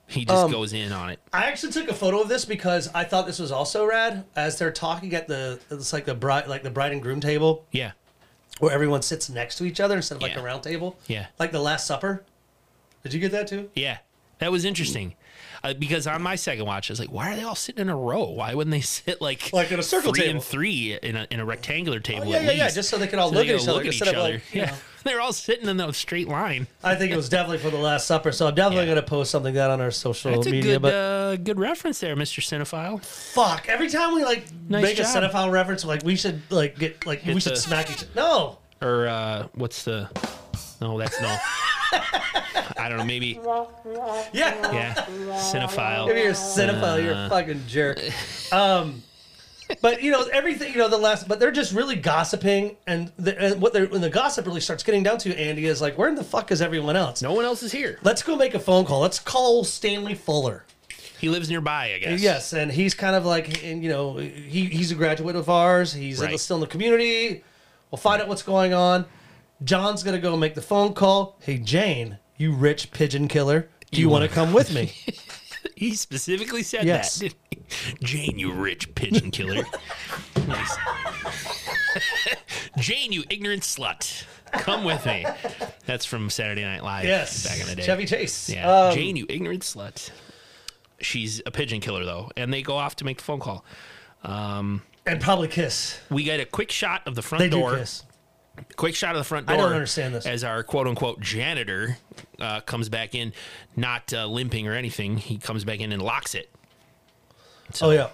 he just Um, goes in on it. I actually took a photo of this because I thought this was also rad. As they're talking at the, it's like the bride, like the bride and groom table, Yeah, where everyone sits next to each other instead of like Yeah. a round table. yeah. Like the Last Supper. Did you get that too? Yeah, that was interesting. Uh, because on my second watch, I was like, "Why are they all sitting in a row? Why wouldn't they sit like Like in a circle three table. and three in a, in a rectangular table?" yeah, at yeah, yeah, least? just so they could all So look at each other look instead of, like, yeah, know. they're all sitting in a straight line. I think it was definitely for the Last Supper. So I'm definitely Yeah. going to post something that on our social That's media. good but uh, good reference there, Mister Cinephile. fuck, every time we like Nice make job. a cinephile reference, like we should like get like we Hit should the- smack each. No, Or uh, what's the? No, that's no. I don't know. Maybe yeah. yeah, cinephile. If you're a cinephile, you're a Uh. fucking jerk. Um, but you know everything. You know the last. But they're just really gossiping, and, the, and what they're when the gossip really starts getting down to Andy is like, where in the fuck is everyone else? No one else is here. Let's go make a phone call. Let's call Stanley Fuller. He lives nearby, I guess. Yes, and he's kind of like, and you know, he, he's a graduate of ours. He's Right. still in the community. We'll find out what's going on. John's gonna go make the phone call. Hey Jane, you rich pigeon killer, do you, want to come with me? He specifically said Yes. that. didn't he? Jane, you rich pigeon killer. nice. Jane, you ignorant slut. Come with me. That's from Saturday Night Live yes, back in the day. Chevy Chase. Yeah. Um, Jane, you ignorant slut. She's a pigeon killer, though. And they go off to make the phone call. and probably kiss. We get a quick shot of the front They do door. kiss. Quick shot of the front door. I don't understand this. As our quote unquote janitor uh, comes back in, not uh, limping or anything, he comes back in and locks it. So Oh yeah,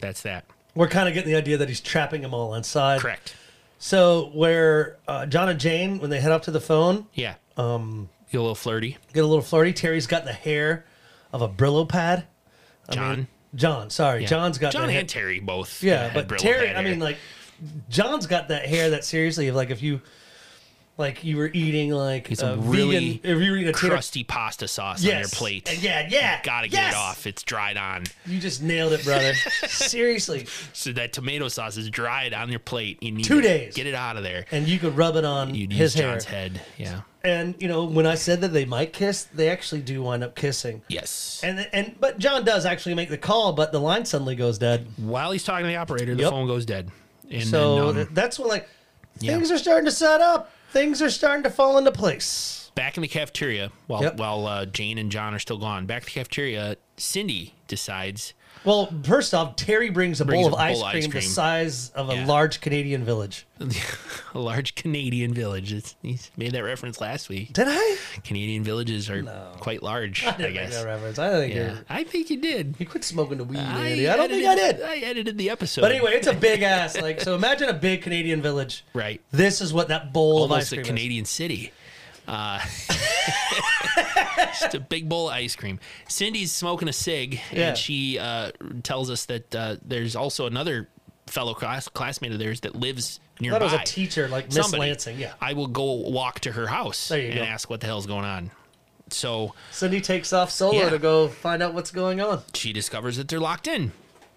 that's that. we're kind of getting the idea that he's trapping them all inside. Correct. So where uh, John and Jane, when they head up to the phone, Yeah. Um, get a little flirty. get a little flirty. Terry's got the hair of a Brillo pad. I John. mean, John, sorry, Yeah. John's got John the hair. and Terry both. Yeah, but Brillo Terry, I mean, like, John's got that hair that seriously, like, if you, like, you were eating like a really vegan, if you were eating a tater, crusty pasta sauce on your plate. And yeah, yeah, Gotta get yes! it off. It's dried on. You just nailed it, brother. seriously, So that tomato sauce is dried on your plate. You need Two days. Get it out of there. and you could rub it on You'd his use hair. John's head. Yeah. And you know, when I said that they might kiss, they actually do wind up kissing. Yes. And and but John does actually make the call, but the line suddenly goes dead. While he's talking to the operator, the Yep. phone goes dead. And so then, um, that's when like yeah. things are starting to set up. Things are starting to fall into place. back in the cafeteria, while Yep. while uh, Jane and John are still gone, back to the cafeteria, Cindy decides Well, first off, Terry brings a Brings bowl of a ice bowl of cream ice the cream. size of a Yeah. large Canadian village. a large Canadian village. It's, he's made that reference last week. Did I? Canadian villages are quite large, I, didn't make guess. that reference. I think Yeah, you're, I think you did. you quit smoking the weed, Andy. I don't think I edited- did. I edited the episode. But anyway, it's a big ass. Like, so imagine a big Canadian village. right. This is what that bowl of ice Almost a cream is. Canadian city. Uh, just a big bowl of ice cream. Cindy's smoking a cig, Yeah. and she uh, tells us that uh, there's also another fellow class, classmate of theirs that lives nearby. it was a teacher, like Miss Lansing. Yeah. I will go walk to her house and go. ask what the hell's going on. So Cindy takes off solo Yeah. to go find out what's going on. she discovers that they're locked in.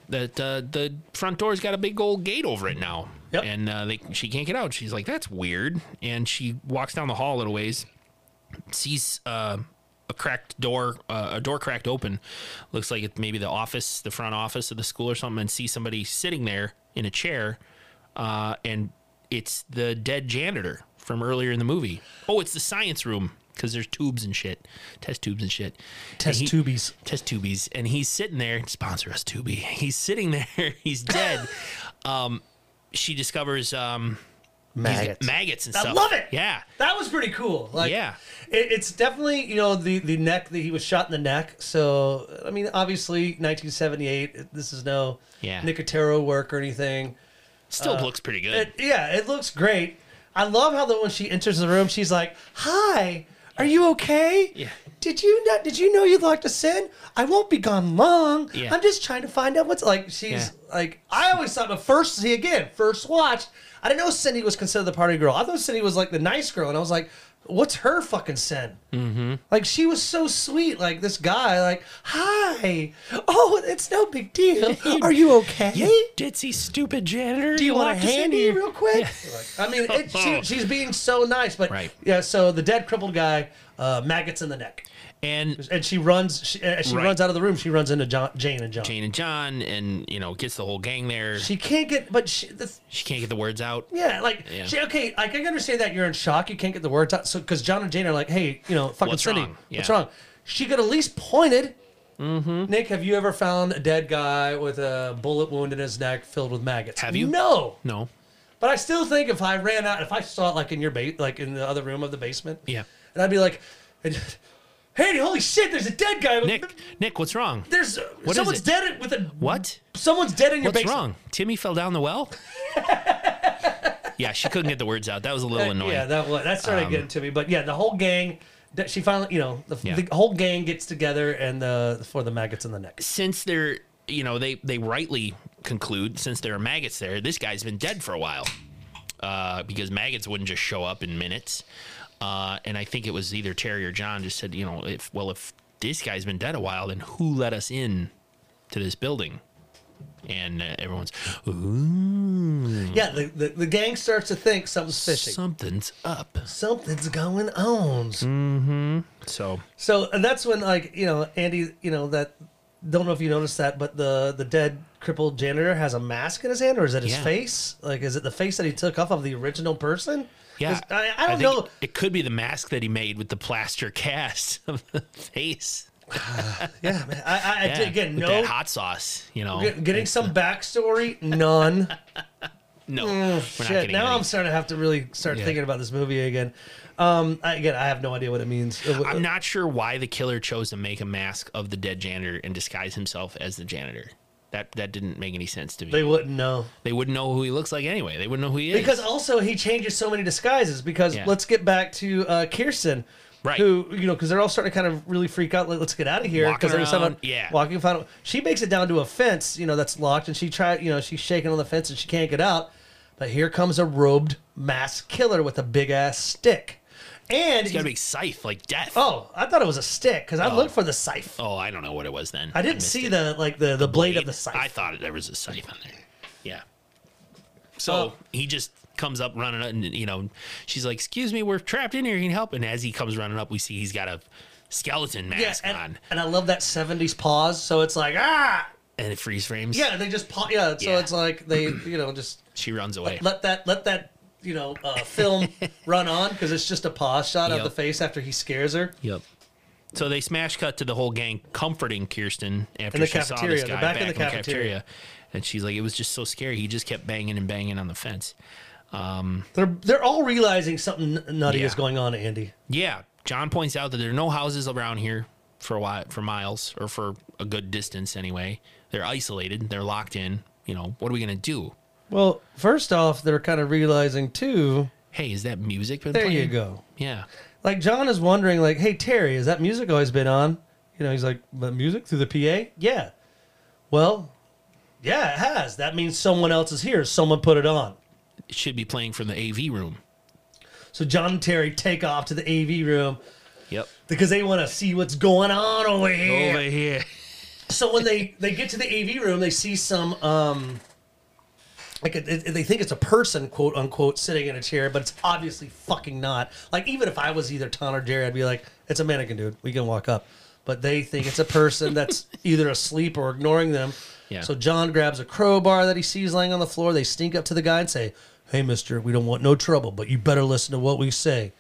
That uh, the front door's got a big old gate over it now, Yep. and uh, they, she can't get out. She's like, "That's weird." And she walks down the hall a little ways, sees uh, a cracked door, uh, a door cracked open. Looks like it's maybe the office, the front office of the school or something, and sees somebody sitting there in a chair, uh, and it's the dead janitor from earlier in the movie. Oh, it's the science room because there's tubes and shit, test tubes and shit. Test And he- tubies. Test Tubies, and he's sitting there. Sponsor us, Tubi. He's sitting there. He's dead. um, she discovers um, he's got Maggots. maggots and I stuff. love it. Yeah, That was pretty cool. Like, Yeah. it, it's definitely you know the the neck that he was shot in the neck. So I mean, obviously, 1978. This is no Yeah. Nicotero work or anything. still looks pretty good. It, yeah, it looks great. I love how that when she enters the room, she's like, "Hi, are you okay? Yeah. Did you not? Did you know you'd like to sin? I won't be gone long. Yeah. I'm just trying to find out what's like." She's Yeah. like, I always thought, the first see again, first watch, I didn't know Cindy was considered the party girl. I thought Cindy was like the nice girl, and I was like, "What's her fucking sin?" Mm-hmm. Like she was so sweet. Like this guy, like, "Hi, oh, it's no big deal. Are you okay?" you ditzy, stupid janitor. Do you want a handy real quick? I mean, it, she, she's being so nice, but Right. yeah. So the dead crippled guy, uh, maggots in the neck, And and she runs. She, as she Right. runs out of the room. She runs into John, Jane and John. Jane and John, and you know, gets the whole gang there. She, She can't get, but she, the, can't get the words out. yeah, like Yeah. she okay. I can understand that you're in shock. You can't get the words out. So because John and Jane are like, hey, you know, fucking What's Cindy, wrong? what's wrong? She could at least pointed. Mm-hmm. Nick, have you ever found a dead guy with a bullet wound in his neck filled with maggots? Have you? No. No. But I still think if I ran out, if I saw it like in your base, like in the other room of the basement, Yeah. and I'd be like, "Hey, holy shit! There's a dead guy. Nick, Nick, what's wrong? there's uh, What someone's dead with a What? someone's dead in your What's basement. wrong? Timmy fell down the well. yeah, she couldn't get the words out. That was a little annoying. Yeah, that was, that started getting to me. But yeah, the whole gang. that She finally, you know, the, Yeah. the whole gang gets together and uh, for the maggots in the neck. since they're you know they they rightly conclude since there are maggots there this guy's been dead for a while uh, because maggots wouldn't just show up in minutes uh, and i think it was either terry or john just said you know if well if this guy's been dead a while then who let us in to this building and uh, everyone's ooh Yeah, the, the the gang starts to think something's fishy. something's up Something's going on. Mm. so So and that's when like you know Andy, you know that don't know if you noticed that, but the the dead crippled janitor has a mask in his hand, or is it his Yeah. face? Like, is it the face that he took off of the original person? Yeah I, I don't think know. it could be the mask that he made with the plaster cast of the face Yeah, man. I, I, I Yeah, again no. hot sauce, you know. Get- Getting some backstory, none. no, we're Shit, getting now any. I'm starting to have to really start Yeah. thinking about this movie again. Um, I, again, I have no idea what it means. Uh, I'm not sure why the killer chose to make a mask of the dead janitor and disguise himself as the janitor. That that didn't make any sense to me. They wouldn't know. They wouldn't know who he looks like anyway. They wouldn't know who he is. Because also he changes so many disguises. Because Yeah. let's get back to uh, Kirsten, Right. Who you know because they're all starting to kind of really freak out. Like, let's get out of here Walking because they're around, yeah. walking. Final. She makes it down to a fence, you know, that's locked, and she tried, you know, she's shaking on the fence and she can't get out. But here comes a robed masked killer with a big ass stick, and he's got a big scythe like death. oh, I thought it was a stick because I looked for the scythe. Oh, I don't know what it was then. I didn't missed see it. the like the the blade, of the scythe. I thought there was a scythe on there. Yeah. So Oh. he just comes up running up, and you know, she's like, "Excuse me, we're trapped in here. Can you help?" And as he comes running up, we see he's got a skeleton yeah, mask and, on, and I love that '70s pause. So it's like ah, and it freeze frames. yeah, they just pause. Yeah, so Yeah. it's like they, you know, just she runs away. let that let that you know uh, film run on because it's just a pause shot of the face after he scares her. Yep. So they smash cut to the whole gang comforting Kirsten after In the she saw cafeteria. this guy back in the cafeteria. And she's like, it was just so scary. He just kept banging and banging on the fence. They're they're all realizing something nutty Yeah. is going on, Andy. Yeah, John points out that there are no houses around here for a while, for miles or for a good distance anyway. They're isolated. They're locked in. You know, what are we gonna do? Well, first off, they're kind of realizing too. Hey, is that music been There playing? you go. Yeah. Like John is wondering, like, hey Terry, is that music always been on? You know, he's like, but music through the PA? Yeah. Well, yeah, it has. That means someone else is here. Someone put it on. It should be playing from the AV room. So John and Terry take off to the AV room. Yep. because they want to see what's going on over here. Over here. So when they they get to the AV room, they see some um like it, it- they think it's a person, quote unquote, sitting in a chair, but it's obviously fucking not. Like even if I was either Ton or Jerry, I'd be like, it's a mannequin, dude. We can walk up. But they think it's a person that's either asleep or ignoring them. Yeah. So John grabs a crowbar that he sees laying on the floor. They sneak up to the guy and say, "Hey, Mister, we don't want no trouble, but you better listen to what we say."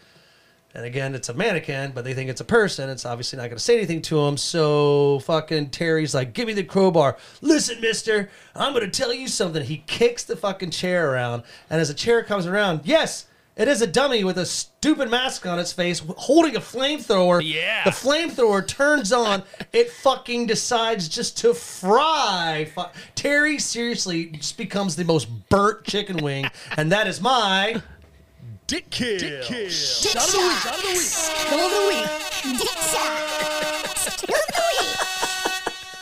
And again, it's a mannequin, but they think it's a person. It's obviously not going to say anything to him. So fucking Terry's like, "Give me the crowbar." Listen, Mister, I'm going to tell you something. He kicks the fucking chair around, and as the chair comes around, yes, it is a dummy with a stupid mask on its face, holding a flamethrower. Yeah. The flamethrower turns on. it fucking decides just to fry. Terry seriously just becomes the most burnt chicken wing, and that is my. Dick kill. Dick Shot of the week. Shot of the week. Kill of the week.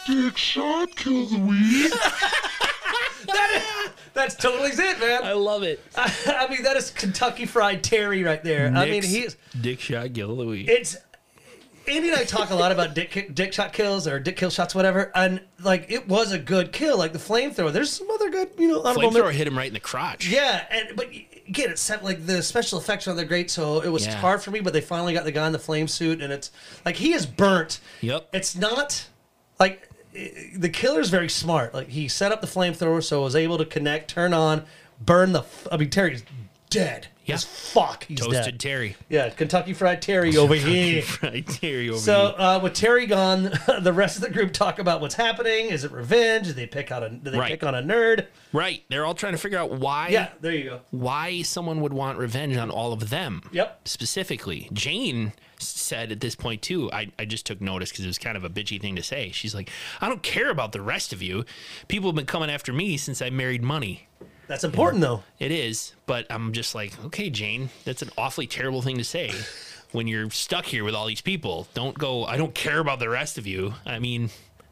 Dick shot. Kill of the week. That's that's totally it, man. I love it. I mean, that is Kentucky Fried Terry right there. I mean, Nick's he's Dick shot Gill of the week. it's. Andy and I talk a lot about dick dick shot kills or dick kill shots, whatever, and like it was a good kill, like the flamethrower. There's some other good, you know, honorable men- Flamethrower hit him right in the crotch. Yeah, and but again, it's set- like the special effects are they're great, so it was Yeah. hard for me. But they finally got the guy in the flame suit, and it's like he is burnt. Yep. It's not like i- the killer's very smart. Like he set up the flamethrower, so was able to connect, turn on, burn the. f- I mean, Terry's dead. Yeah. As fuck, he's Toasted dead. Terry. Yeah, Kentucky Fried Terry over here. Right, Terry over So here. uh, with Terry gone, the rest of the group talk about what's happening. Is it revenge? Do they pick out a? Do they Right. pick on a nerd? Right. They're all trying to figure out why Yeah, there you go. why someone would want revenge on all of them. Yep. Specifically, Jane said at this point too. I, I just took notice because it was kind of a bitchy thing to say. She's like, I don't care about the rest of you. People have been coming after me since I married money. That's important though. It is, but I'm just like, okay, Jane, that's an awfully terrible thing to say when you're stuck here with all these people. Don't go. I don't care about the rest of you. I mean,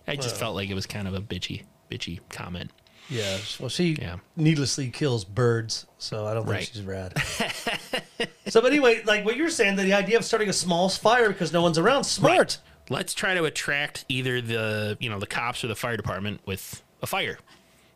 I just felt like it was kind of a bitchy, bitchy comment. Yeah. Well, she Yeah. needlessly kills birds, so I don't think Right. she's rad. so, but anyway, like what you were saying, the idea of starting a small fire because no one's around, smart. Let's try to attract either the you know the cops or the fire department with a fire.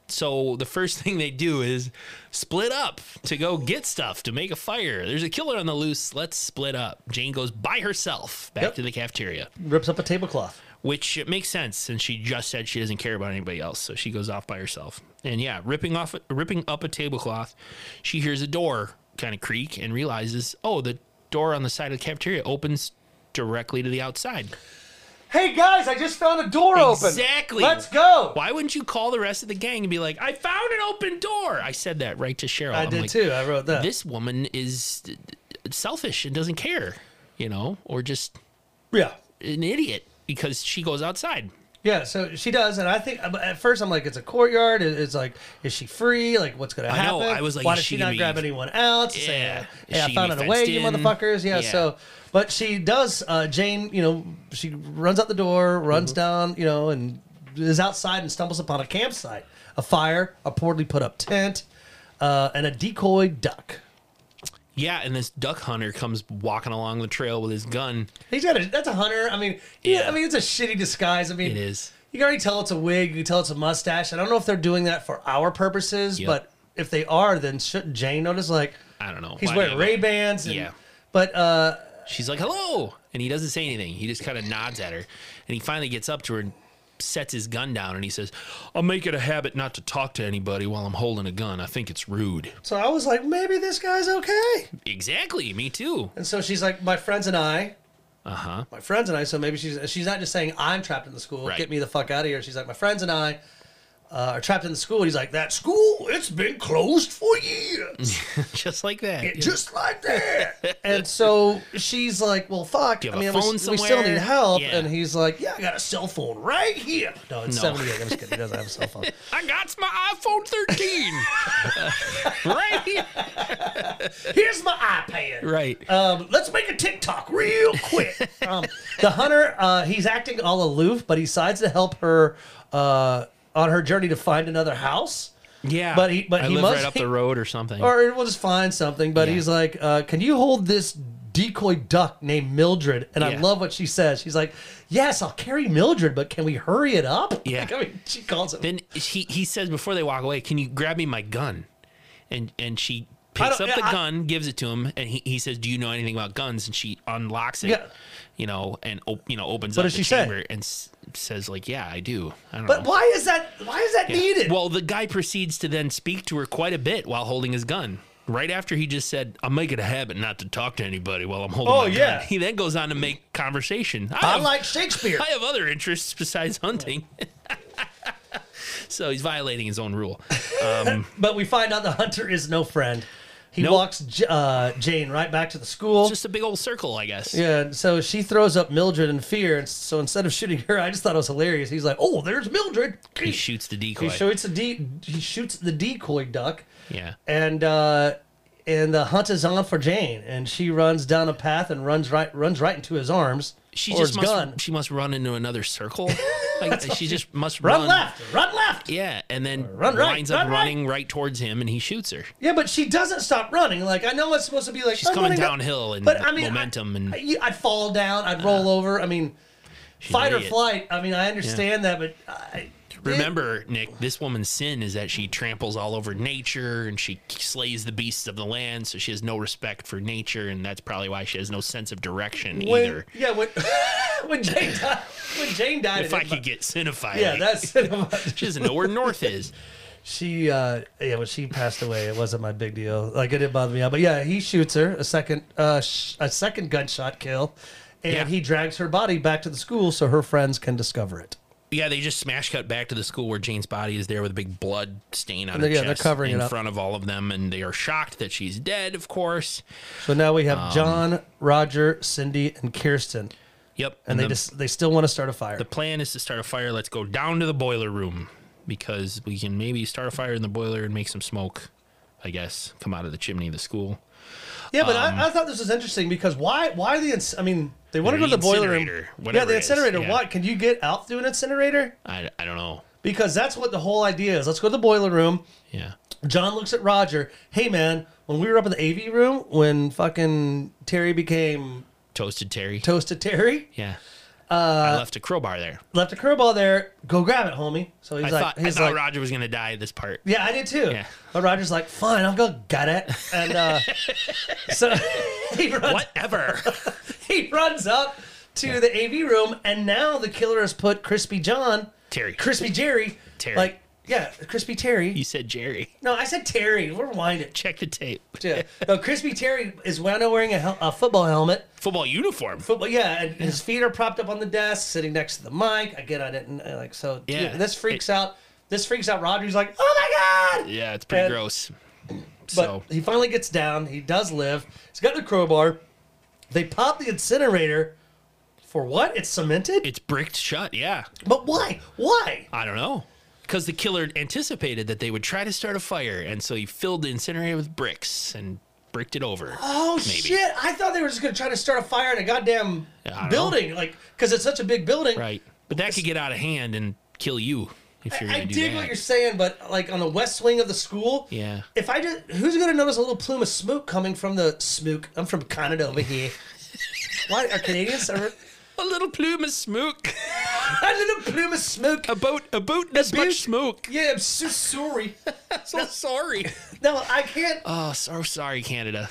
So the first thing they do is split up to go get stuff to make a fire. There's a killer on the loose. Let's split up. Jane goes by herself back Yep. to the cafeteria, Rips up a tablecloth. which makes sense since she just said she doesn't care about anybody else. So she goes off by herself. And yeah, ripping off ripping up a tablecloth, she hears a door kind of creak and realizes, oh, the door on the side of the cafeteria opens directly to the outside. Hey guys, I just found a door open. Exactly. Let's go. Why wouldn't you call the rest of the gang and be like, I found an open door? I said that right to Cheryl. I I'm did like, too. I wrote that. This woman is selfish and doesn't care, you know, or just yeah. an idiot because she goes outside. Yeah, so she does, and I think uh, at first I'm like, it's a courtyard. It's like, is she free? Like, what's going to I happen? know, I was like, why did she she not grab anyone else? to say, Yeah. hey, I found gonna it be away, you motherfuckers. Yeah, Yeah. So, but she does. Uh, Jane, you know, she runs out the door, runs Mm-hmm. down, you know, and is outside and stumbles upon a campsite, a fire, a poorly put up tent, uh, and a decoy duck. Yeah, and this duck hunter comes walking along the trail with his gun. He's got a. That's a hunter. I mean, yeah. Yeah. I mean, it's a shitty disguise. I mean, It is. You can already tell it's a wig. You can tell it's a mustache. I don't know if they're doing that for our purposes, Yep. but if they are, then shouldn't Jane notice? Like, I don't know. he's Why wearing Ray Bans. Yeah. But uh, She's like, hello. And he doesn't say anything. He just kind of nods at her. And he finally gets up to her and sets his gun down and he says, I'll make it a habit not to talk to anybody while I'm holding a gun. I think it's rude. so I was like, maybe this guy's okay. Exactly. Me too. And so she's like, my friends and I. Uh huh. My friends and I. So maybe she's she's not just saying I'm trapped in the school. Right. Get me the fuck out of here. She's like, my friends and I. Uh, are trapped in the school. He's like, that school, it's been closed for years. Just like that. It- just like that. and so she's like, "Well, fuck. I mean, we, we still need help." Yeah. And he's like, "Yeah, I got a cell phone right here." No, it's No. seventy-eight. I'm just kidding. He doesn't have a cell phone. I got my iPhone 13 right here. Here's my iPad. Right. Um, let's make a TikTok real quick. um, the hunter, uh, he's acting all aloof, but he decides to help her uh, on her journey to find another house. Yeah. But he- but I he live must- right up the road or something. Or we'll just find something. But Yeah. he's like, uh, "Can you hold this decoy duck named Mildred, and I Yeah. love what she says. She's like, "Yes, I'll carry Mildred, but can we hurry it up?" Yeah. Like, I mean, she calls it. Then he he says before they walk away, "Can you grab me my gun?" And and she picks up the I- gun, gives it to him, and he, he says, "Do you know anything about guns?" And she unlocks it, Yeah. you know, and op- you know opens What up the she say? chamber and s- says like, "Yeah, I do." I don't but know. why is that? Why is that Yeah. needed? Well, the guy proceeds to then speak to her quite a bit while holding his gun. Right after he just said, "I'm making a habit not to talk to anybody while I'm holding Oh, my yeah. gun." He then goes on to make conversation. I, I have, like Shakespeare. I have other interests besides hunting. so he's violating his own rule. Um, but we find out the hunter is no friend. He Nope. walks J- uh, Jane right back to the school. Just a big old circle, I guess. yeah, so she throws up Mildred in fear. And so instead of shooting her, I just thought it was hilarious. He's like, "Oh, there's Mildred." He shoots the decoy. He shoots the de- he shoots the decoy duck, yeah. and uh, and the hunt is on for Jane, and she runs down a path and runs right runs right into his arms. She just must gun. she must run into another circle. Like, she just must Run, run, left, run left. Yeah, and then Run right, winds up run running right. towards him, and he shoots her. Yeah, but she doesn't stop running. Like I know it's supposed to be like She's coming running up- downhill and but I mean, momentum, I, and I, I'd fall down, I'd roll uh, over. I mean, fight or flight. I mean, I understand that, but I, Remember, Nick, this woman's sin is that she tramples all over nature and she slays the beasts of the land, so she has no respect for nature, and that's probably why she has no sense of direction when, either. Yeah, when when Jane died, when Jane died, If I could get cinephile, Yeah, that's she doesn't know where north is. she. uh Yeah, when she passed away, it wasn't my big deal. Like it didn't bother me out. But yeah, he shoots her a second, uh sh- a second gunshot kill, and Yeah. he drags her body back to the school so her friends can discover it. Yeah, they just smash cut back to the school where Jane's body is there with a big blood stain on her yeah, they're chest covering in it up. front of all of them, and they are shocked that she's dead. Of course. So now we Um, have John, Roger, Cindy, and Kirsten, Yep. and they the, just they still want to start a fire. the plan is to start a fire. Let's go down to the boiler room because we can maybe start a fire in the boiler and make some smoke. I guess come out of the chimney of the school. Yeah, but Um, I, I thought this was interesting because why? Why the? ins- I mean, they want to go to the boiler room. Yeah, the incinerator. yeah. Why? Can you get out through an incinerator? I, I don't know. Because that's what the whole idea is. Let's go to the boiler room. Yeah. John looks at Roger. Hey, man, when we were up in the AV room, when fucking Terry became Toasted Terry. toasted Terry, yeah. Uh, I left a crowbar there. left a curveball there. Go grab it, homie. So he's I like, thought, I he's thought like, Roger was gonna die at this part. yeah, I did too. Yeah. But Roger's like, fine, I'll go get it. And uh, so he runs. Whatever. he runs up to the AV room, and now the killer has put Crispy John, Terry. Crispy Jerry, Terry. like yeah, Crispy Terry. you said Jerry. no, I said Terry. We'll rewind it. Check the tape. Yeah. No, Crispy Terry is now wearing a, hel- a football helmet. Football uniform. Football, yeah, and his feet are propped up on the desk, sitting next to the mic. I didn't I uh, like so. Yeah. Yeah, this freaks out. This freaks out. Roger. He's like, oh my god. Yeah, it's pretty And- gross. But So he finally gets down. He does live. He's got the crowbar. They pop the incinerator. For what? It's cemented. it's bricked shut. Yeah. But why? Why? I don't know. Because the killer anticipated that they would try to start a fire, and so he filled the incinerator with bricks and bricked it over. Oh Maybe. shit! I thought they were just gonna try to start a fire in a goddamn I building, like because it's such a big building. Right. But that could get out of hand and kill you if you're I do dig that. what you're saying, but like on the west wing of the school, Yeah. If I just, who's gonna notice a little plume of smoke coming from the smoke? I'm from Canada over here. Why are Canadians? Are, A little plume of smoke. a little plume of smoke. About about this About- much smoke. Yeah, I'm so sorry. So sorry. No, I can't. Oh, so sorry, Canada.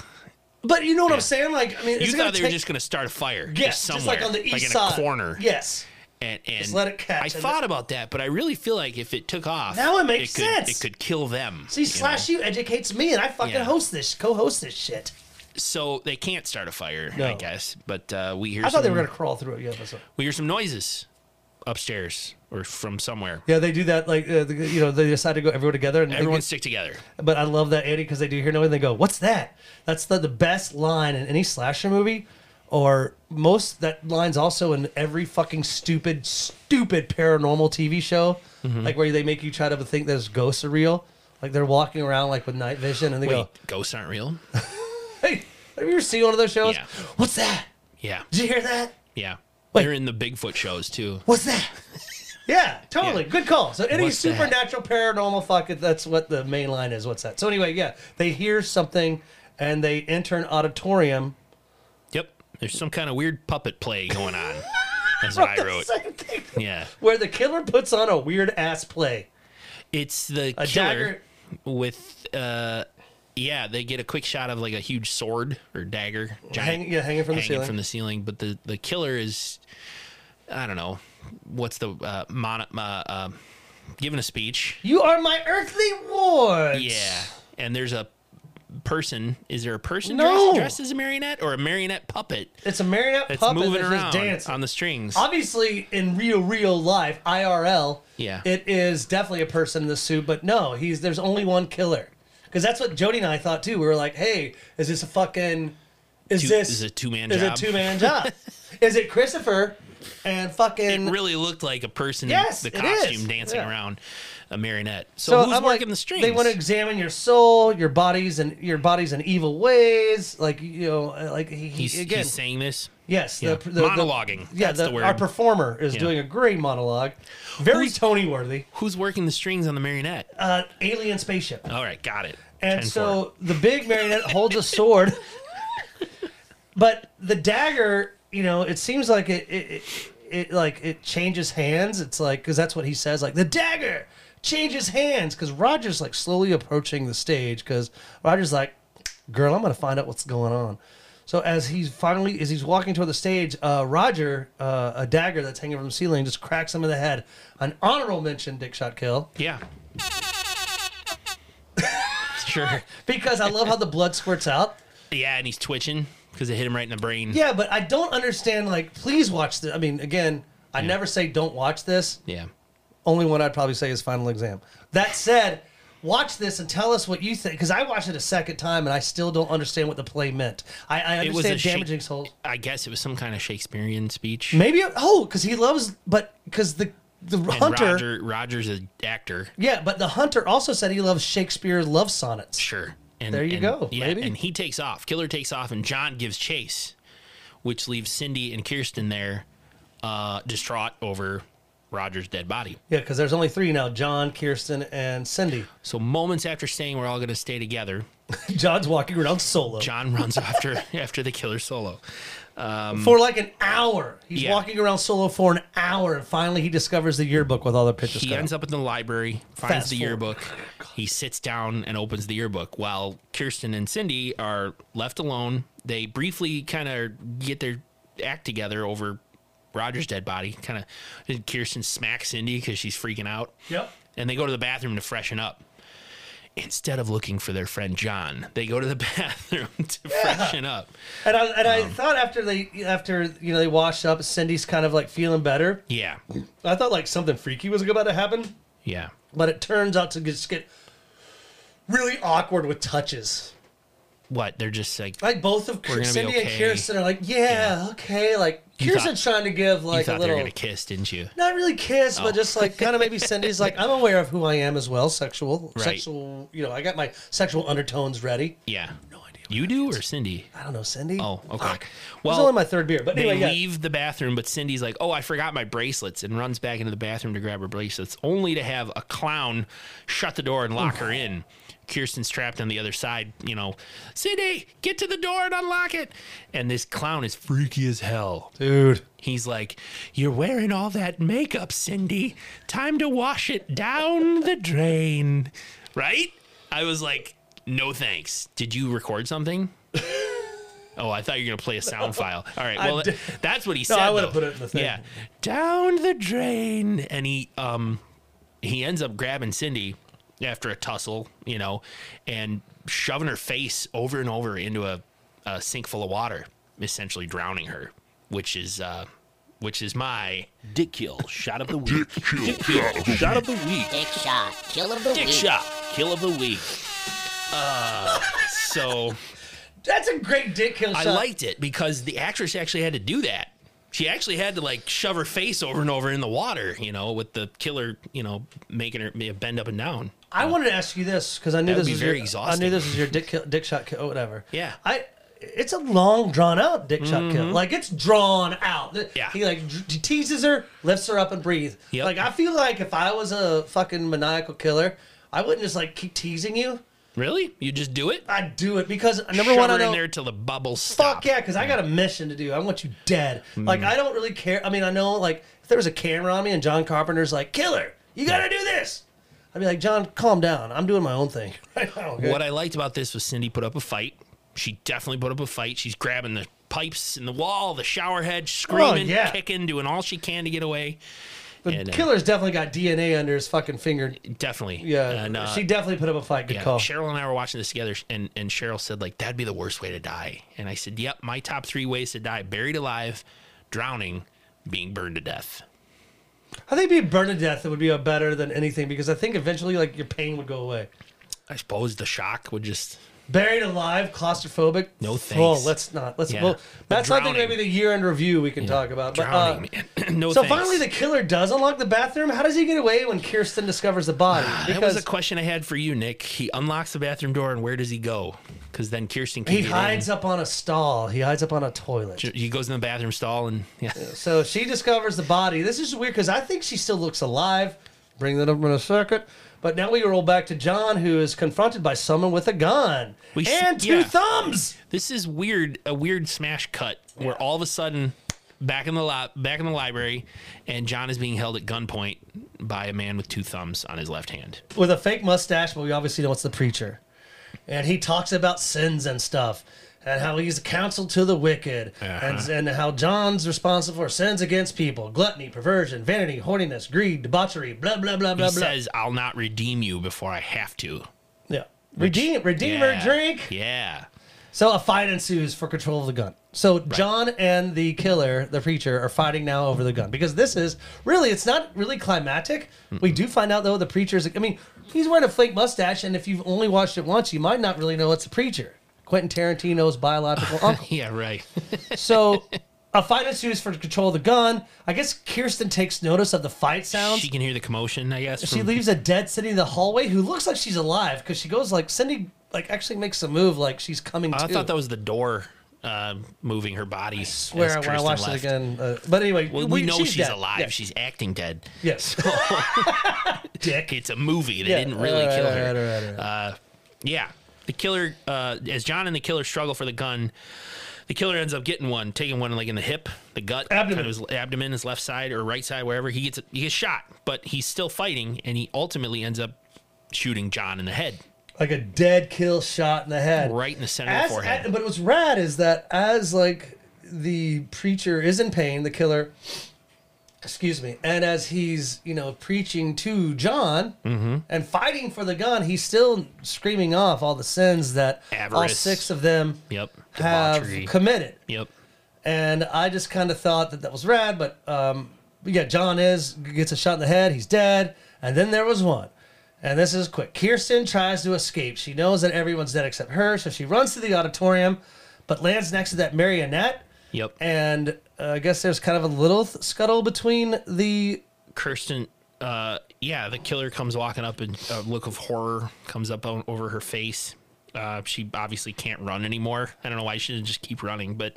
But you know what I'm saying? Like, I mean, You thought they were just going to start a fire. yes, just somewhere, just like on the east like in side, a corner. Yes. and, and let it catch I thought about that, but I really feel like if it took off, Now it makes could, sense. It could kill them. See, you slash know? you educates me, and I fucking Yeah. host this, co-host this shit. So they can't start a fire, I guess. But uh, we hear I thought they were gonna crawl through it. Yeah, we hear some noises upstairs or from somewhere. yeah, they do that. Like, uh, the, you know, they decide to go everyone together, and Everyone get- stick together. But I love that Andy because they do hear noise and they go, "What's that?" That's the, the best line in any slasher movie, or most that line's also in every fucking stupid, stupid paranormal TV show, Mm-hmm. like where they make you try to think those ghosts are real. Like they're walking around like with night vision and they Wait, go, ghosts aren't real? "Hey, have you ever seen one of those shows? Yeah. What's that? Yeah, Did you hear that? yeah. They're in the Bigfoot shows too. What's that?" Yeah, totally. Yeah. Good call. So any What's that? supernatural, paranormal, fuck it. That's what the main line is. What's that? So anyway, yeah, they hear something and they enter an auditorium Yep. There's some kind of weird puppet play going on. That's what I wrote. Yeah. Where the killer puts on a weird ass play. It's the A killer dagger. with uh yeah, they get a quick shot of like a huge sword or dagger, Hang, yeah, hanging from the hanging ceiling. from the ceiling. But the the killer is, I don't know, what's the uh, mon- uh, uh giving a speech. you are my earthly ward. Yeah, and there's a person. Is there a person No. dressed, dressed as a marionette or a marionette puppet It's a marionette that's puppet moving that's around just dancing. on the strings? Obviously, in real, real life, IRL, Yeah. it is definitely a person in the suit. But no, he's there's only one killer. Because that's what Jody and I thought too. We were like, hey, is this a fucking? Is Two- this is it a two-man Is it job? a two man job? is it Christopher and fucking? it really looked like a person Yes, in the costume dancing Yeah. around a marionette. So, So who's I'm working like, the strings? They want to examine your soul, your bodies, and your bodies in evil ways. Like you know, like he, he he's, again. he's saying this. Yes, Yeah. the, the, Monologuing. yeah, That's the, the word. our performer is Yeah. doing a great monologue, very Who's- Tony worthy. Who's working the strings on the marionette? Uh, alien spaceship, All right, got it. And so the big marionette holds a sword, but the dagger, you know, it seems like it, it, it, it like it changes hands. It's like because that's what he says, like the dagger changes hands. Because Roger's like slowly approaching the stage. Because Roger's like, "Girl, I'm gonna find out what's going on." So as he's finally, as he's walking toward the stage, uh, Roger, uh, a dagger that's hanging from the ceiling, just cracks him in the head. An honorable mention, dick shot kill, yeah. Sure. because I love how the blood squirts out. Yeah, and he's twitching because it hit him right in the brain. Yeah, but I don't understand. Like, please watch this. I mean, again, I never say don't watch this. Yeah. Only one I'd probably say is Final Exam. That said, watch this and tell us what you think. Because I watched it a second time and I still don't understand what the play meant. I, I It was understand a Shak- damaging souls. I guess it was some kind of Shakespearean speech. Maybe oh, because he loves, but because the the And hunter. Roger, Roger's an actor. Yeah, but the hunter also said he loves Shakespeare's love sonnets. Sure. And, There you and- go, Yeah, maybe. and he takes off. Killer takes off, and John gives chase, which leaves Cindy and Kirsten there, uh, distraught over Roger's dead body. Yeah, because there's only three now: John, Kirsten, and Cindy. So moments after saying we're all going to stay together, John's walking around solo John runs after after the killer solo. Um, for like an hour. He's Yeah. walking around solo for an hour, and finally he discovers the yearbook with all the pictures. He ends up in the library, finds Fast the forward. yearbook. He sits down and opens the yearbook while Kirsten and Cindy are left alone. They briefly kind of get their act together over Roger's dead body. Kind of, Kirsten smacks Cindy because she's freaking out. Yep. And they go to the bathroom to freshen up. Instead of looking for their friend John, they go to the bathroom to freshen up. And I and Um, I thought after they after you know they washed up, Cindy's kind of like feeling better. Yeah, I thought like something freaky was about to happen, yeah. but it turns out to just get really awkward with touches. What? They're just like Like both of We're gonna be Cindy and. Kirsten are like, yeah, okay. Like You Kirsten's trying to give like thought a little, kiss, didn't you? not really kiss, Oh. but just like kind of maybe Cindy's like, I'm aware of who I am as well, sexual, Right. sexual. You know, I got my sexual undertones ready. Yeah. No idea. You do or Cindy? I don't know, Cindy. Oh, okay. Fuck. Well, was only my third beer, but they yeah. leave the bathroom, but Cindy's like, "Oh, I forgot my bracelets," and runs back into the bathroom to grab her bracelets, only to have a clown shut the door and lock her in. Kirsten's trapped on the other side. You know, Cindy, get to the door and unlock it. And this clown is freaky as hell. dude. He's like, "You're wearing all that makeup, Cindy. Time to wash it down the drain." Right? I was like, "No thanks." Did you record something? Oh, I thought you were gonna play a sound file. All right, well, that's what he said. I would've put it in the thing. Yeah, down the drain, and he um he ends up grabbing Cindy after a tussle, you know, and shoving her face over and over into a, a sink full of water, essentially drowning her, which is uh which is my dick kill shot of the week. Dick kill shot of the week. Dick shot. Kill of the Dick week. Dick shot kill of the week. Uh, so That's a great dick kill I shot. liked it because the actress actually had to do that. She actually had to like shove her face over and over in the water, you know, with the killer, you know, making her bend up and down. I wanted to ask you this because I knew this was very your, I knew this was your dick kill, dick shot kill, or whatever. Yeah. I. It's a long, drawn out dick shot kill. Like it's drawn out. Mm-hmm. Yeah. He like dr- teases her, lifts her up, and breathe. Yep. Like I feel like if I was a fucking maniacal killer, I wouldn't just like keep teasing you. Really? You just do it? I'd do it because number Shove one, I in know. there till the bubbles stop. Fuck yeah, because I got a mission to do. I want you dead. Hmm. Like I don't really care. I mean, I know like if there was a camera on me and John Carpenter's like, "Killer, you got to do this," I'd be like, "John, calm down. I'm doing my own thing right now." okay?" What I liked about this was Cindy put up a fight. She definitely put up a fight. She's grabbing the pipes in the wall, the shower head, screaming, Oh, yeah. kicking, doing all she can to get away. The and, uh, killer's definitely got DNA under his fucking finger. Definitely. Yeah, And, uh, she definitely put up a fight. Good yeah, call. Cheryl and I were watching this together, and, and Cheryl said, like, that'd be the worst way to die. And I said, yep, my top three ways to die buried alive, drowning, being burned to death. I think being burned to death would be a better than anything because I think eventually like your pain would go away. I suppose the shock would just. Buried alive, claustrophobic. No Oh, thanks. let's not. Let's. Yeah. Well, that's something maybe the year in review we can talk about. But, uh, Drowning, man. no so thanks. finally, the killer does unlock the bathroom. How does he get away when Kirsten discovers the body? That was a question I had for you, Nick. He unlocks the bathroom door, and where does he go? Because then Kirsten can he hides in. up on a stall. He hides up on a toilet. He goes in the bathroom stall, and yeah, So she discovers the body. This is weird because I think she still looks alive. Bring that up in a second. But now we roll back to John, who is confronted by someone with a gun We and two yeah. thumbs. this is weird. A weird smash cut where all of a sudden, back in the back in the library, and John is being held at gunpoint by a man with two thumbs on his left hand. with a fake mustache, but we obviously know it's the preacher. And he talks about sins and stuff, and how he's counsel to the wicked, and, Uh-huh. and how John's responsible for sins against people gluttony, perversion, vanity, horniness, greed, debauchery, blah, blah, blah, He blah, blah. says, "I'll not redeem you before I have to." yeah. Redeem, Redeemer Yeah. drink. Yeah. So a fight ensues for control of the gun. So John and the killer, the preacher, are fighting now over the gun because this is really it's not really climactic. We do find out though the preacher's. I mean, he's wearing a fake mustache, and if you've only watched it once, you might not really know it's a preacher. Quentin Tarantino's biological uncle. Yeah. Right. So a fight ensues for control of the gun. I guess Kirsten takes notice of the fight sounds. she can hear the commotion. I guess. She from- leaves a dead Cindy in the hallway who looks like she's alive because she goes like Cindy like actually makes a move like she's coming to. I to. thought that was the door uh, moving her body. I swear when I watched it again. Uh, but anyway, Well, we, know she's, dead. alive. Yeah. She's acting dead. Yes. Dick. It's a movie. They Yeah, didn't really kill her. alright, alright. Uh, yeah. The killer, uh, as John and the killer struggle for the gun, the killer ends up getting one, taking one like in the hip, the gut, Abdomen. kind of his abdomen, his left side or right side, wherever. He gets he gets shot, but he's still fighting, and he ultimately ends up shooting John in the head, like a dead kill shot in the head. right in the center As, of the forehead. a- but what's rad is that as like the preacher is in pain, the killer, excuse me, and as he's you know preaching to John Mm-hmm. and fighting for the gun, he's still screaming off all the sins that all six of them yep. have Debauchery. committed. Yep. And I just kind of thought that that was rad, but um, yeah, John is gets a shot in the head, he's dead, and then there was one. And this is quick. Kirsten tries to escape. She knows that everyone's dead except her, so she runs to the auditorium, but lands next to that marionette. Yep. And uh, I guess there's kind of a little th- scuttle between the. Kirsten, uh, yeah, the killer comes walking up and a look of horror comes up on, over her face. Uh, she obviously can't run anymore. I don't know why she didn't just keep running, but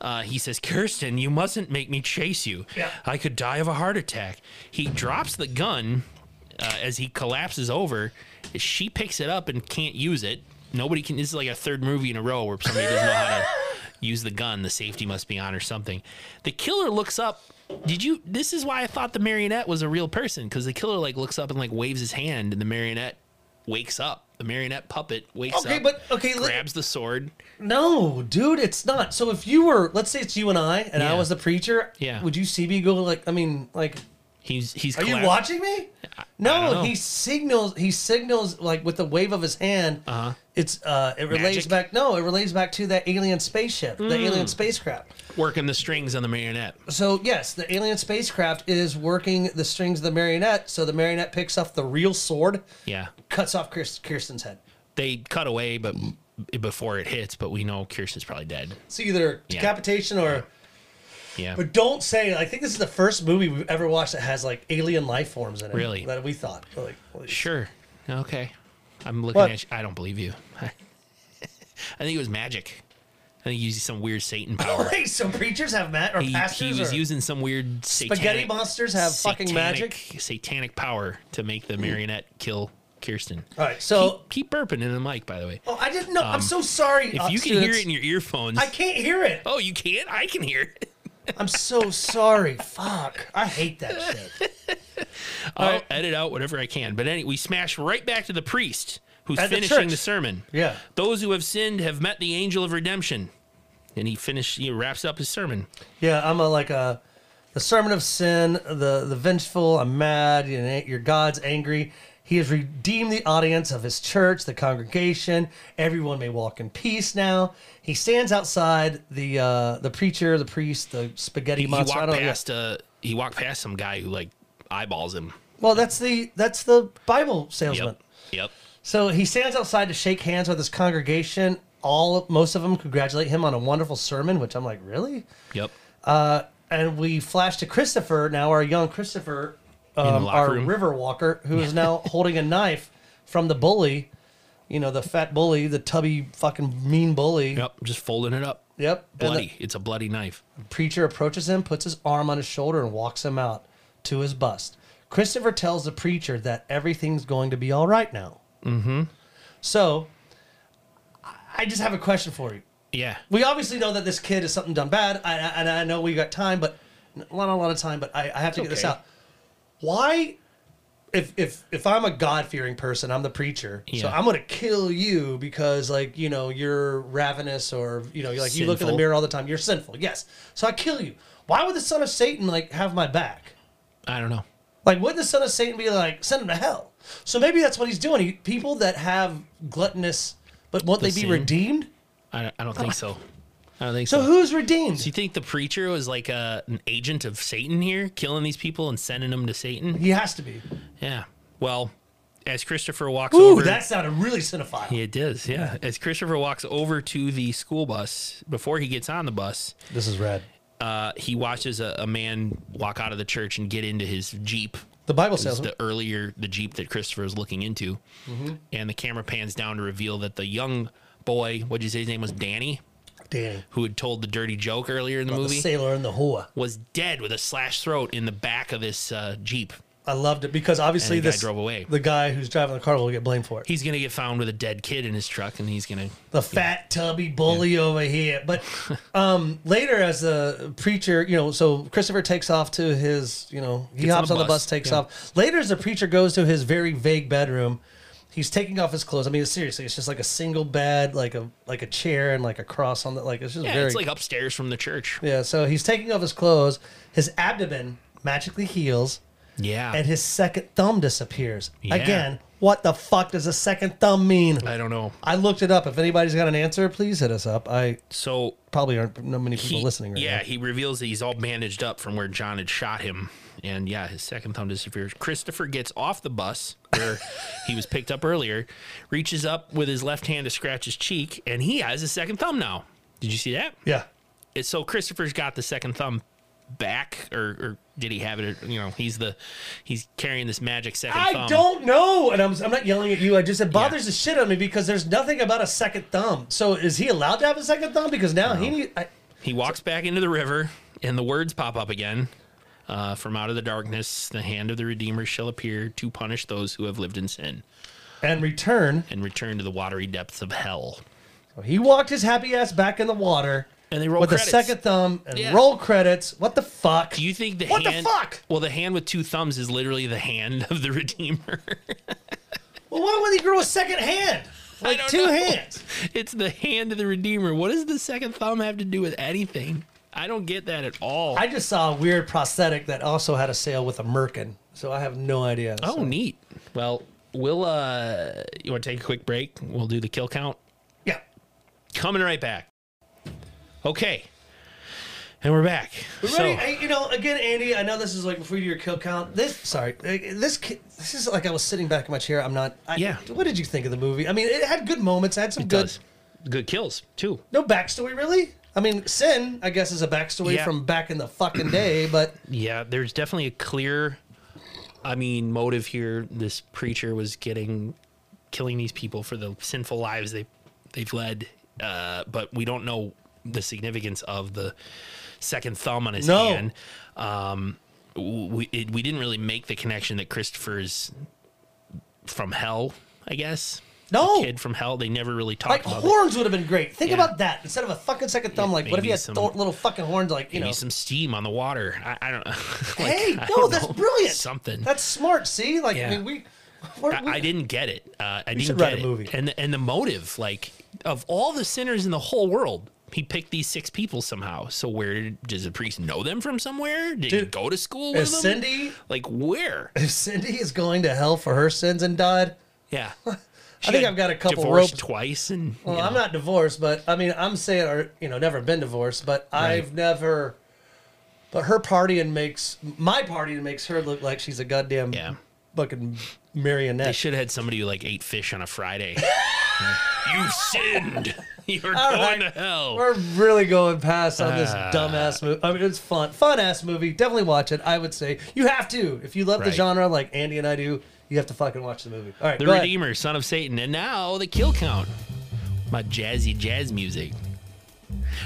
uh, he says, Kirsten, you mustn't make me chase you. Yeah. I could die of a heart attack. He drops the gun uh, as he collapses over. She picks it up and can't use it. Nobody can. This is like a third movie in a row where somebody doesn't know how to use the gun. The safety must be on or something. The killer looks up. Did you? This is why I thought the marionette was a real person because the killer like looks up and like waves his hand, and the marionette wakes up. The marionette puppet wakes Okay, up. but okay, grabs the sword. No, dude, it's not. So if you were, let's say it's you and I, and I was the preacher, Yeah. would you see me go like? I mean, like, He's he's. Are you watching me? No, he signals. He signals like with the wave of his hand. Uh-huh. It's uh, it relates Magic? Back. No, it relates back to that alien spaceship, the alien spacecraft. working the strings on the marionette? So yes, the alien spacecraft is working the strings of the marionette. So the marionette picks up the real sword, Yeah. cuts off Kirst- Kirsten's head. They cut away, but before it hits, but we know Kirsten's probably dead. It's either Yeah. decapitation or. Yeah. But don't say. I think this is the first movie we've ever watched that has like alien life forms in it. Really? That we thought. Like, Sure. Okay. I'm looking What? at you. I don't believe you. I think it was magic. I think he used some weird Satan power. Wait, so preachers have mat or he, pastors he was using some weird spaghetti satanic, monsters have fucking magic. satanic power to make the marionette kill Kirsten. All right, so keep, keep burping in the mic, by the way. oh, I didn't know. I'm so sorry. If uh, you can hear it in your earphones, I can't hear it. oh, you can't. I can hear it. I'm so sorry. Fuck. I hate that shit. I'll edit out whatever I can. But anyway, we smash right back to the priest who's At the finishing church. the sermon. Yeah. Those who have sinned have met the angel of redemption. And he finished. He wraps up his sermon. Yeah, I'm a like a the sermon of sin, the the vengeful. I'm mad. You know, your God's angry. He has redeemed the audience of his church, the congregation. Everyone may walk in peace now. He stands outside the uh, the preacher, the priest, the spaghetti He monster. I walked don't know. past. Uh, he walked past some guy who like eyeballs him. Well, that's the that's the Bible salesman. Yep. Yep. So he stands outside to shake hands with his congregation. All most of them congratulate him on a wonderful sermon, which I'm like, really? Yep. Uh, and we flash to Christopher now, our young Christopher, um, our room. river walker, who is now holding a knife from the bully. You know, the fat bully, the tubby fucking mean bully. Yep. Just folding it up. Yep. Bloody. it's a bloody knife. preacher approaches him, puts his arm on his shoulder, and walks him out to his bust. Christopher tells the preacher that everything's going to be all right now. Mm-hmm. So, I- just have a question for you. Yeah. we obviously know that this kid is something done bad, I, I- and I know we got time, but not a lot of time. But I, I have to get this out. Why, if if if I'm a God fearing person, I'm the preacher, so I'm gonna kill you because like you know you're ravenous or you know like you look in the mirror all the time. You're sinful, yes. So I kill you. Why would the son of Satan like have my back? I don't know. Like, wouldn't the son of Satan be like, send him to hell? So maybe that's what he's doing. He, people that have gluttonous, but won't The they be sin? redeemed? I, I don't think so. I don't think So so. who's redeemed? Do you think the preacher was like a, an agent of Satan here, killing these people and sending them to Satan? He has to be. Yeah. Well, as Christopher walks Ooh, over, that sounded really cinephile. it does. Yeah. As Christopher walks over to the school bus, before he gets on the bus, This is red. Uh, he watches a, a man walk out of the church and get into his jeep. The Bible says the earlier the jeep that Christopher is looking into, Mm-hmm. and the camera pans down to reveal that the young boy, what did you say his name was, Danny, Danny. who had told the dirty joke earlier in the The movie, sailor and the whore. was dead with a slashed throat in the back of this uh, jeep. I loved it because obviously And the guy drove away. The guy who's driving the car will get blamed for it. He's gonna get found with a dead kid in his truck, and he's gonna. the fat tubby bully over here. But um, later, as the preacher, you know, so Christopher takes off to his, you know, he Gets on hops the on the bus, bus, takes yeah. off. Later, as the preacher goes to his very vague bedroom, he's taking off his clothes. I mean, seriously, it's just like a single bed, like a like a chair and like a cross on the like. It's just Yeah, very it's like upstairs from the church. yeah. So he's taking off his clothes. His abdomen magically heals. Yeah, and his second thumb disappears. Yeah. Again, what the fuck does a second thumb mean? I don't know. I looked it up. If anybody's got an answer, please hit us up. I So probably aren't no many people he, listening right yeah, now. he reveals that he's all bandaged up from where John had shot him, and yeah, his second thumb disappears. Christopher gets off the bus where he was picked up earlier, reaches up with his left hand to scratch his cheek, and he has a second thumb now. Did you see that? Yeah. It's, so Christopher's got the second thumb back, or, or did he have it? You know, he's the he's carrying this magic second I thumb. don't know, and I'm, I'm not yelling at you. I just it bothers the shit out of me because there's nothing about a second thumb. So is he allowed to have a second thumb? Because now he need. I, He walks back into the river, and the words pop up again. Uh, from out of the darkness, the hand of the Redeemer shall appear to punish those who have lived in sin and return. and return to the watery depths of hell. So he walked his happy ass back in the water And they roll with credits. a second thumb and Yeah. roll credits. What the fuck? Do you think the What the fuck? Well, the hand with two thumbs is literally the hand of the Redeemer. well, why would he grow a second hand? Like two know. hands. it's the hand of the Redeemer. What does the second thumb have to do with anything? I don't get that at all. I just saw a weird prosthetic that also had a sale with a merkin, so I have no idea. oh, So- neat. Well, we'll. uh You want to take a quick break? We'll do the kill count. yeah. Coming right back. Okay. And we're back. We're So, ready. Hey, you know, again, Andy, I know this is like before you do your kill count. This, sorry, uh, this this is like I was sitting back in my chair. I'm not. I, Yeah. What did you think of the movie? I mean, it had good moments. It had some it good. does. Good kills, too. No backstory, really. I mean, Sin, I guess, is a backstory Yeah. from back in the fucking day, but Yeah, there's definitely a clear, I mean, motive here. This preacher was getting, killing these people for the sinful lives they they've led, uh, but we don't know the significance of the second thumb on his No. hand. Um, we it, we didn't really make the connection that Christopher's from hell, I guess. No. Kid from hell. They never really talked Like about it. horns would have been great. Think Yeah. about that instead of a fucking second thumb. like, what if he had some- th- little fucking horns? Like, you Maybe know, some steam on the water. I, I don't know. Like, hey, I no, don't that's know. brilliant. Something. That's smart. See, like, Yeah. I mean, we. we're- I, I didn't get it. Uh, I didn't should get write a it. movie. And the, and the motive, like of all the sinners in the whole world, he picked these six people somehow. So where does the priest know them from somewhere? Did he go to school with them? Cindy, Like where? if Cindy is going to hell for her sins and died, Yeah. I think I've got a couple divorced ropes. twice, and Well, you I'm not divorced, but I mean, I'm saying, or you know, never been divorced, but I've never. But her partying makes my partying makes her look like she's a goddamn Yeah. fucking marionette. They should have had somebody who like ate fish on a Friday. you sinned. You're All going right. to hell. We're really going past on this Ah. dumbass movie. I mean, it's fun, fun ass movie. Definitely watch it. I would say you have to if you love the Right. genre like Andy and I do. You have to fucking watch the movie. All right, The go ahead. Redeemer, son of Satan, and now the kill count. My jazzy jazz music.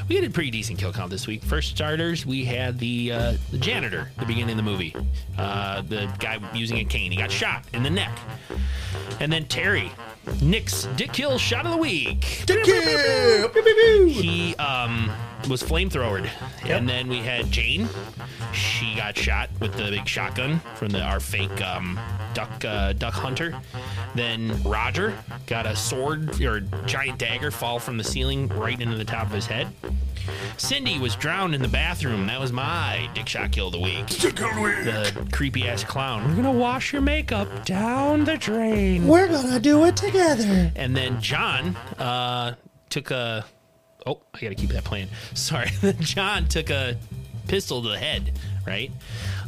We had a pretty decent kill count this week. First starters, we had the uh, the janitor at the beginning of the movie. Uh, the guy using a cane. He got shot in the neck. And then Terry, Nick's Dick Kill shot of the week. Dick kill. He um, was flamethrowered. And then we had Jane. She got shot with the big shotgun from the our fake um, duck uh, duck hunter. Then Roger got a sword or giant dagger fall from the ceiling right into the top of his head. Cindy was drowned in the bathroom. That was my dick shot kill of the week. The creepy ass clown. We're gonna wash your makeup down the drain. We're gonna do it together. And then John uh, took a. Oh, I gotta keep that playing. Sorry. John took a pistol to the head, right?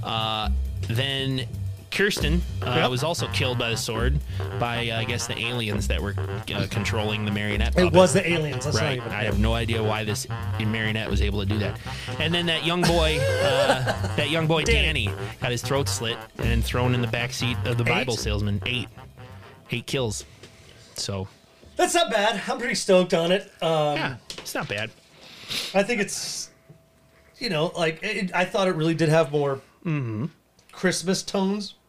Uh, then Kirsten uh, Yep. was also killed by the sword by, uh, I guess, the aliens that were uh, controlling the marionette. It was the aliens. That's Right. I have no idea why this marionette was able to do that. And then that young boy, uh, that young boy Danny. Danny, got his throat slit and then thrown in the back seat of the Bible salesman. Eight, eight kills. So That's not bad. I'm pretty stoked on it. Um, yeah, it's not bad. I think it's, you know, like it, I thought it really did have more Mm-hmm. Christmas tones.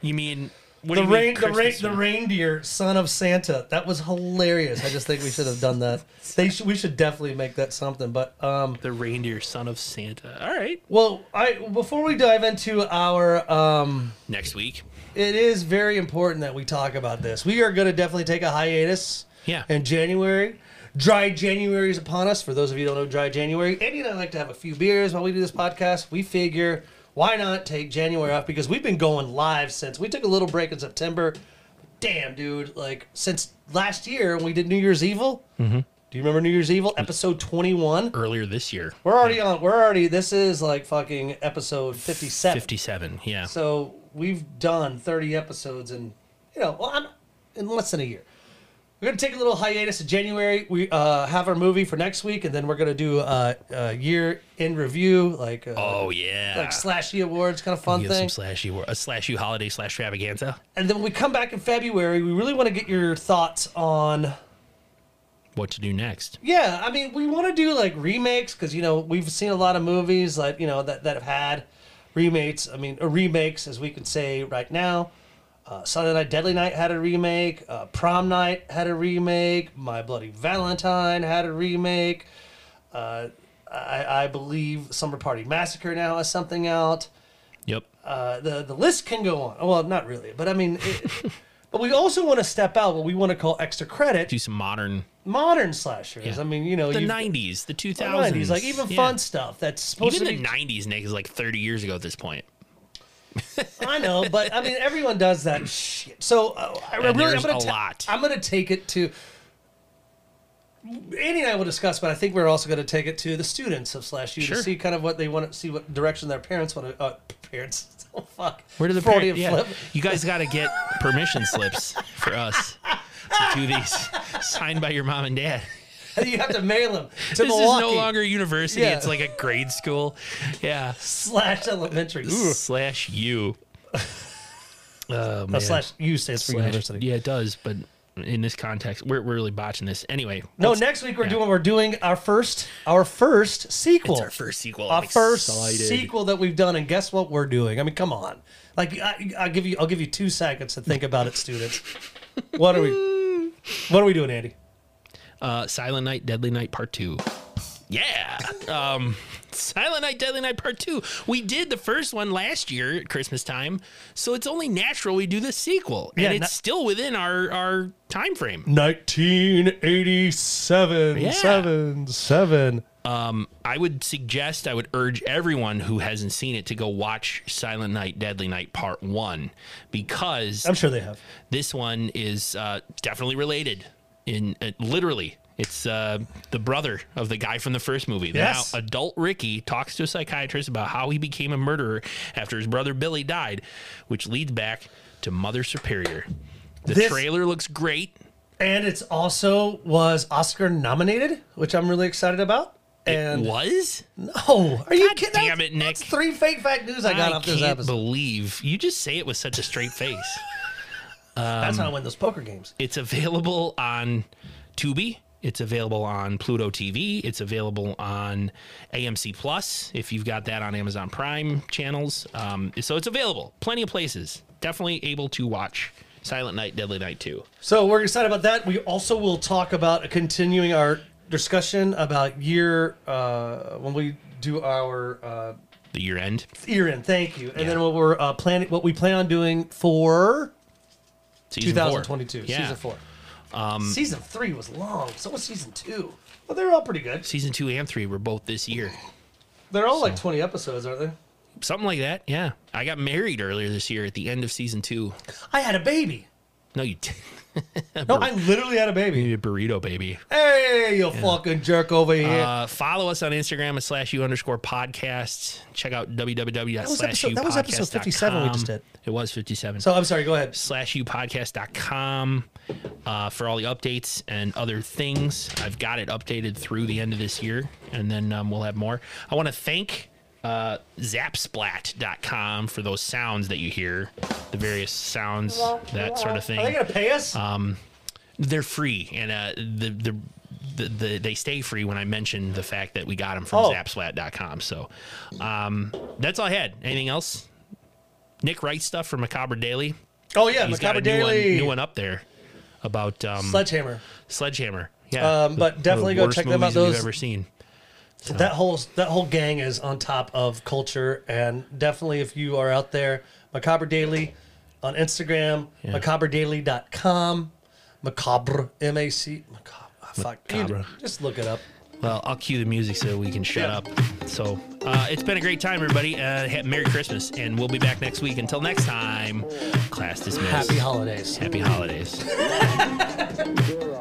You mean what the you mean the rain, the reindeer, son of Santa. That was hilarious. I just think we should have done that. They should, we should definitely make that something. But um, the reindeer son of Santa. All right, well, I before we dive into our um, next week. It is very important that we talk about this. We are going to definitely take a hiatus. Yeah. In January, dry January is upon us. For those of you who don't know, dry January. Andy and I like to have a few beers while we do this podcast. We figure why not take January off because we've been going live since we took a little break in September. Damn, dude! Like since last year when we did New Year's Evil. Mm-hmm. Do you remember New Year's Evil episode twenty one? Earlier this year, We're already on. We're already. This is like fucking episode fifty seven. fifty-seven. Yeah, So we've done 30 episodes in, you know, well, I'm, in less than a year. We're gonna take a little hiatus in January. We uh, have our movie for next week, and then we're gonna do a, a year in review, like uh, Oh yeah. like slashy awards, kind of fun thing. some slashy, a slashy holiday slash extravaganza. And then when we come back in February, we really want to get your thoughts on. What to do next? Yeah, I mean, we want to do like remakes because you know we've seen a lot of movies like you know that that have had remakes. I mean, remakes as we could say right now. Uh, Sunday Night Deadly Night had a remake. Uh, Prom Night had a remake. My Bloody Valentine had a remake. Uh, I, I believe Slumber Party Massacre now has something out. Yep. Uh, the the list can go on. Well, not really, but I mean, it, but we also want to step out what we want to call extra credit Do some modern, modern slashers. Yeah. I mean, you know, the '90s, the 2000s, 90s, like even Yeah. fun stuff that's supposed Even to be the '90s, Nick, is like 30 years ago at this point. I know, but I mean, everyone does that shit. So uh, I And really, I'm gonna a ta- lot. I'm gonna take it to. Andy and I will discuss, but I think we're also going to take it to the students of Slash U Sure. to see kind of what they want to see, what direction their parents want to. Uh, parents, oh fuck. Where do the parents? Yeah. flip. You guys got to get permission slips for us to do these, signed by your mom and dad. you have to mail them to This Milwaukee. is no longer university; Yeah. it's like a grade school. Yeah. slash elementary. Ooh. Slash U. Oh, No, slash U stands for Slash- university. Yeah, it does, but in this context. We're, we're really botching this. Anyway, No, next week we're yeah. doing we're doing our first our first sequel. It's our first sequel. Our I'm first excited. sequel that we've done, and guess what we're doing? I mean, come on. Like I, I'll give you I'll give you two seconds to think about it, students. what are we What are we doing, Andy? Uh, Silent Night, Deadly Night Part Two. Yeah. Um, Silent Night, Deadly Night Part Two. We did the first one last year at Christmas time, so it's only natural we do the sequel, Yeah, and it's na- still within our our time frame. 1987. Yeah. Seven. Seven. I would suggest, I would urge everyone who hasn't seen it to go watch Silent Night, Deadly Night Part One, because I'm sure they have. this one is uh, definitely related. In uh, literally, it's uh, the brother of the guy from the first movie. Yes. Now, adult Ricky talks to a psychiatrist about how he became a murderer after his brother Billy died, which leads back to Mother Superior. The This- trailer looks great. And it's also was Oscar nominated, which I'm really excited about. And it was. No. are you God kidding? damn That's- it, Nick. That's three fake fact news I got I off this can't episode. believe you just say it with such a straight face. That's how I win those poker games. It's available on Tubi. It's available on Pluto TV. It's available on AMC Plus if you've got that on Amazon Prime channels. Um, so it's available plenty of places. Definitely able to watch Silent Night, Deadly Night 2. So we're excited about that. We also will talk about continuing our discussion about year uh, when we do our uh, The year end. year end. Thank you, and Yeah. then what we're uh, planning, what we plan on doing for Season four. 2022, Yeah. season four. Um, season three was long. So was season two. But they're all pretty good. Season two and three were both this year. They're all like 20 episodes, aren't they? Something like that. Yeah. I got married earlier this year at the end of season two. I had a baby. No, you did. No, I literally had a baby. a burrito baby. Hey, you fucking jerk over here. Uh, follow us on Instagram at slash u underscore podcast. Check out www. was episode- that was episode 57 we just did. It was 57. so I'm sorry. Go ahead. slash u podcast.com uh, for all the updates and other things. I've got it updated through the end of this year, and then um, we'll have more. I want to thank uh, zapsplat.com for those sounds that you hear, the various sounds, that sort of thing Are they gonna pay us? they're free and uh, the, the the the they stay free when I mention the fact that we got them from Oh. Zapsplat.com. So um, that's all I had. Anything else? Nick writes stuff for Macabre Daily. oh yeah, He's got Macabre a new one, Daily. new one up there about um, Sledgehammer. Sledgehammer. Yeah, Um, but definitely go check them out. Those- ever seen. That whole that whole gang is on top of culture, and definitely if you are out there, Macabre Daily on Instagram, macabredaily.com, macabre M A C macabre. Fuck, Macabre. just look it up. Well, I'll cue the music so we can shut up. So uh, it's been a great time, everybody. Uh, Merry Christmas, and we'll be back next week. Until next time, class dismissed. Happy holidays. Happy holidays. There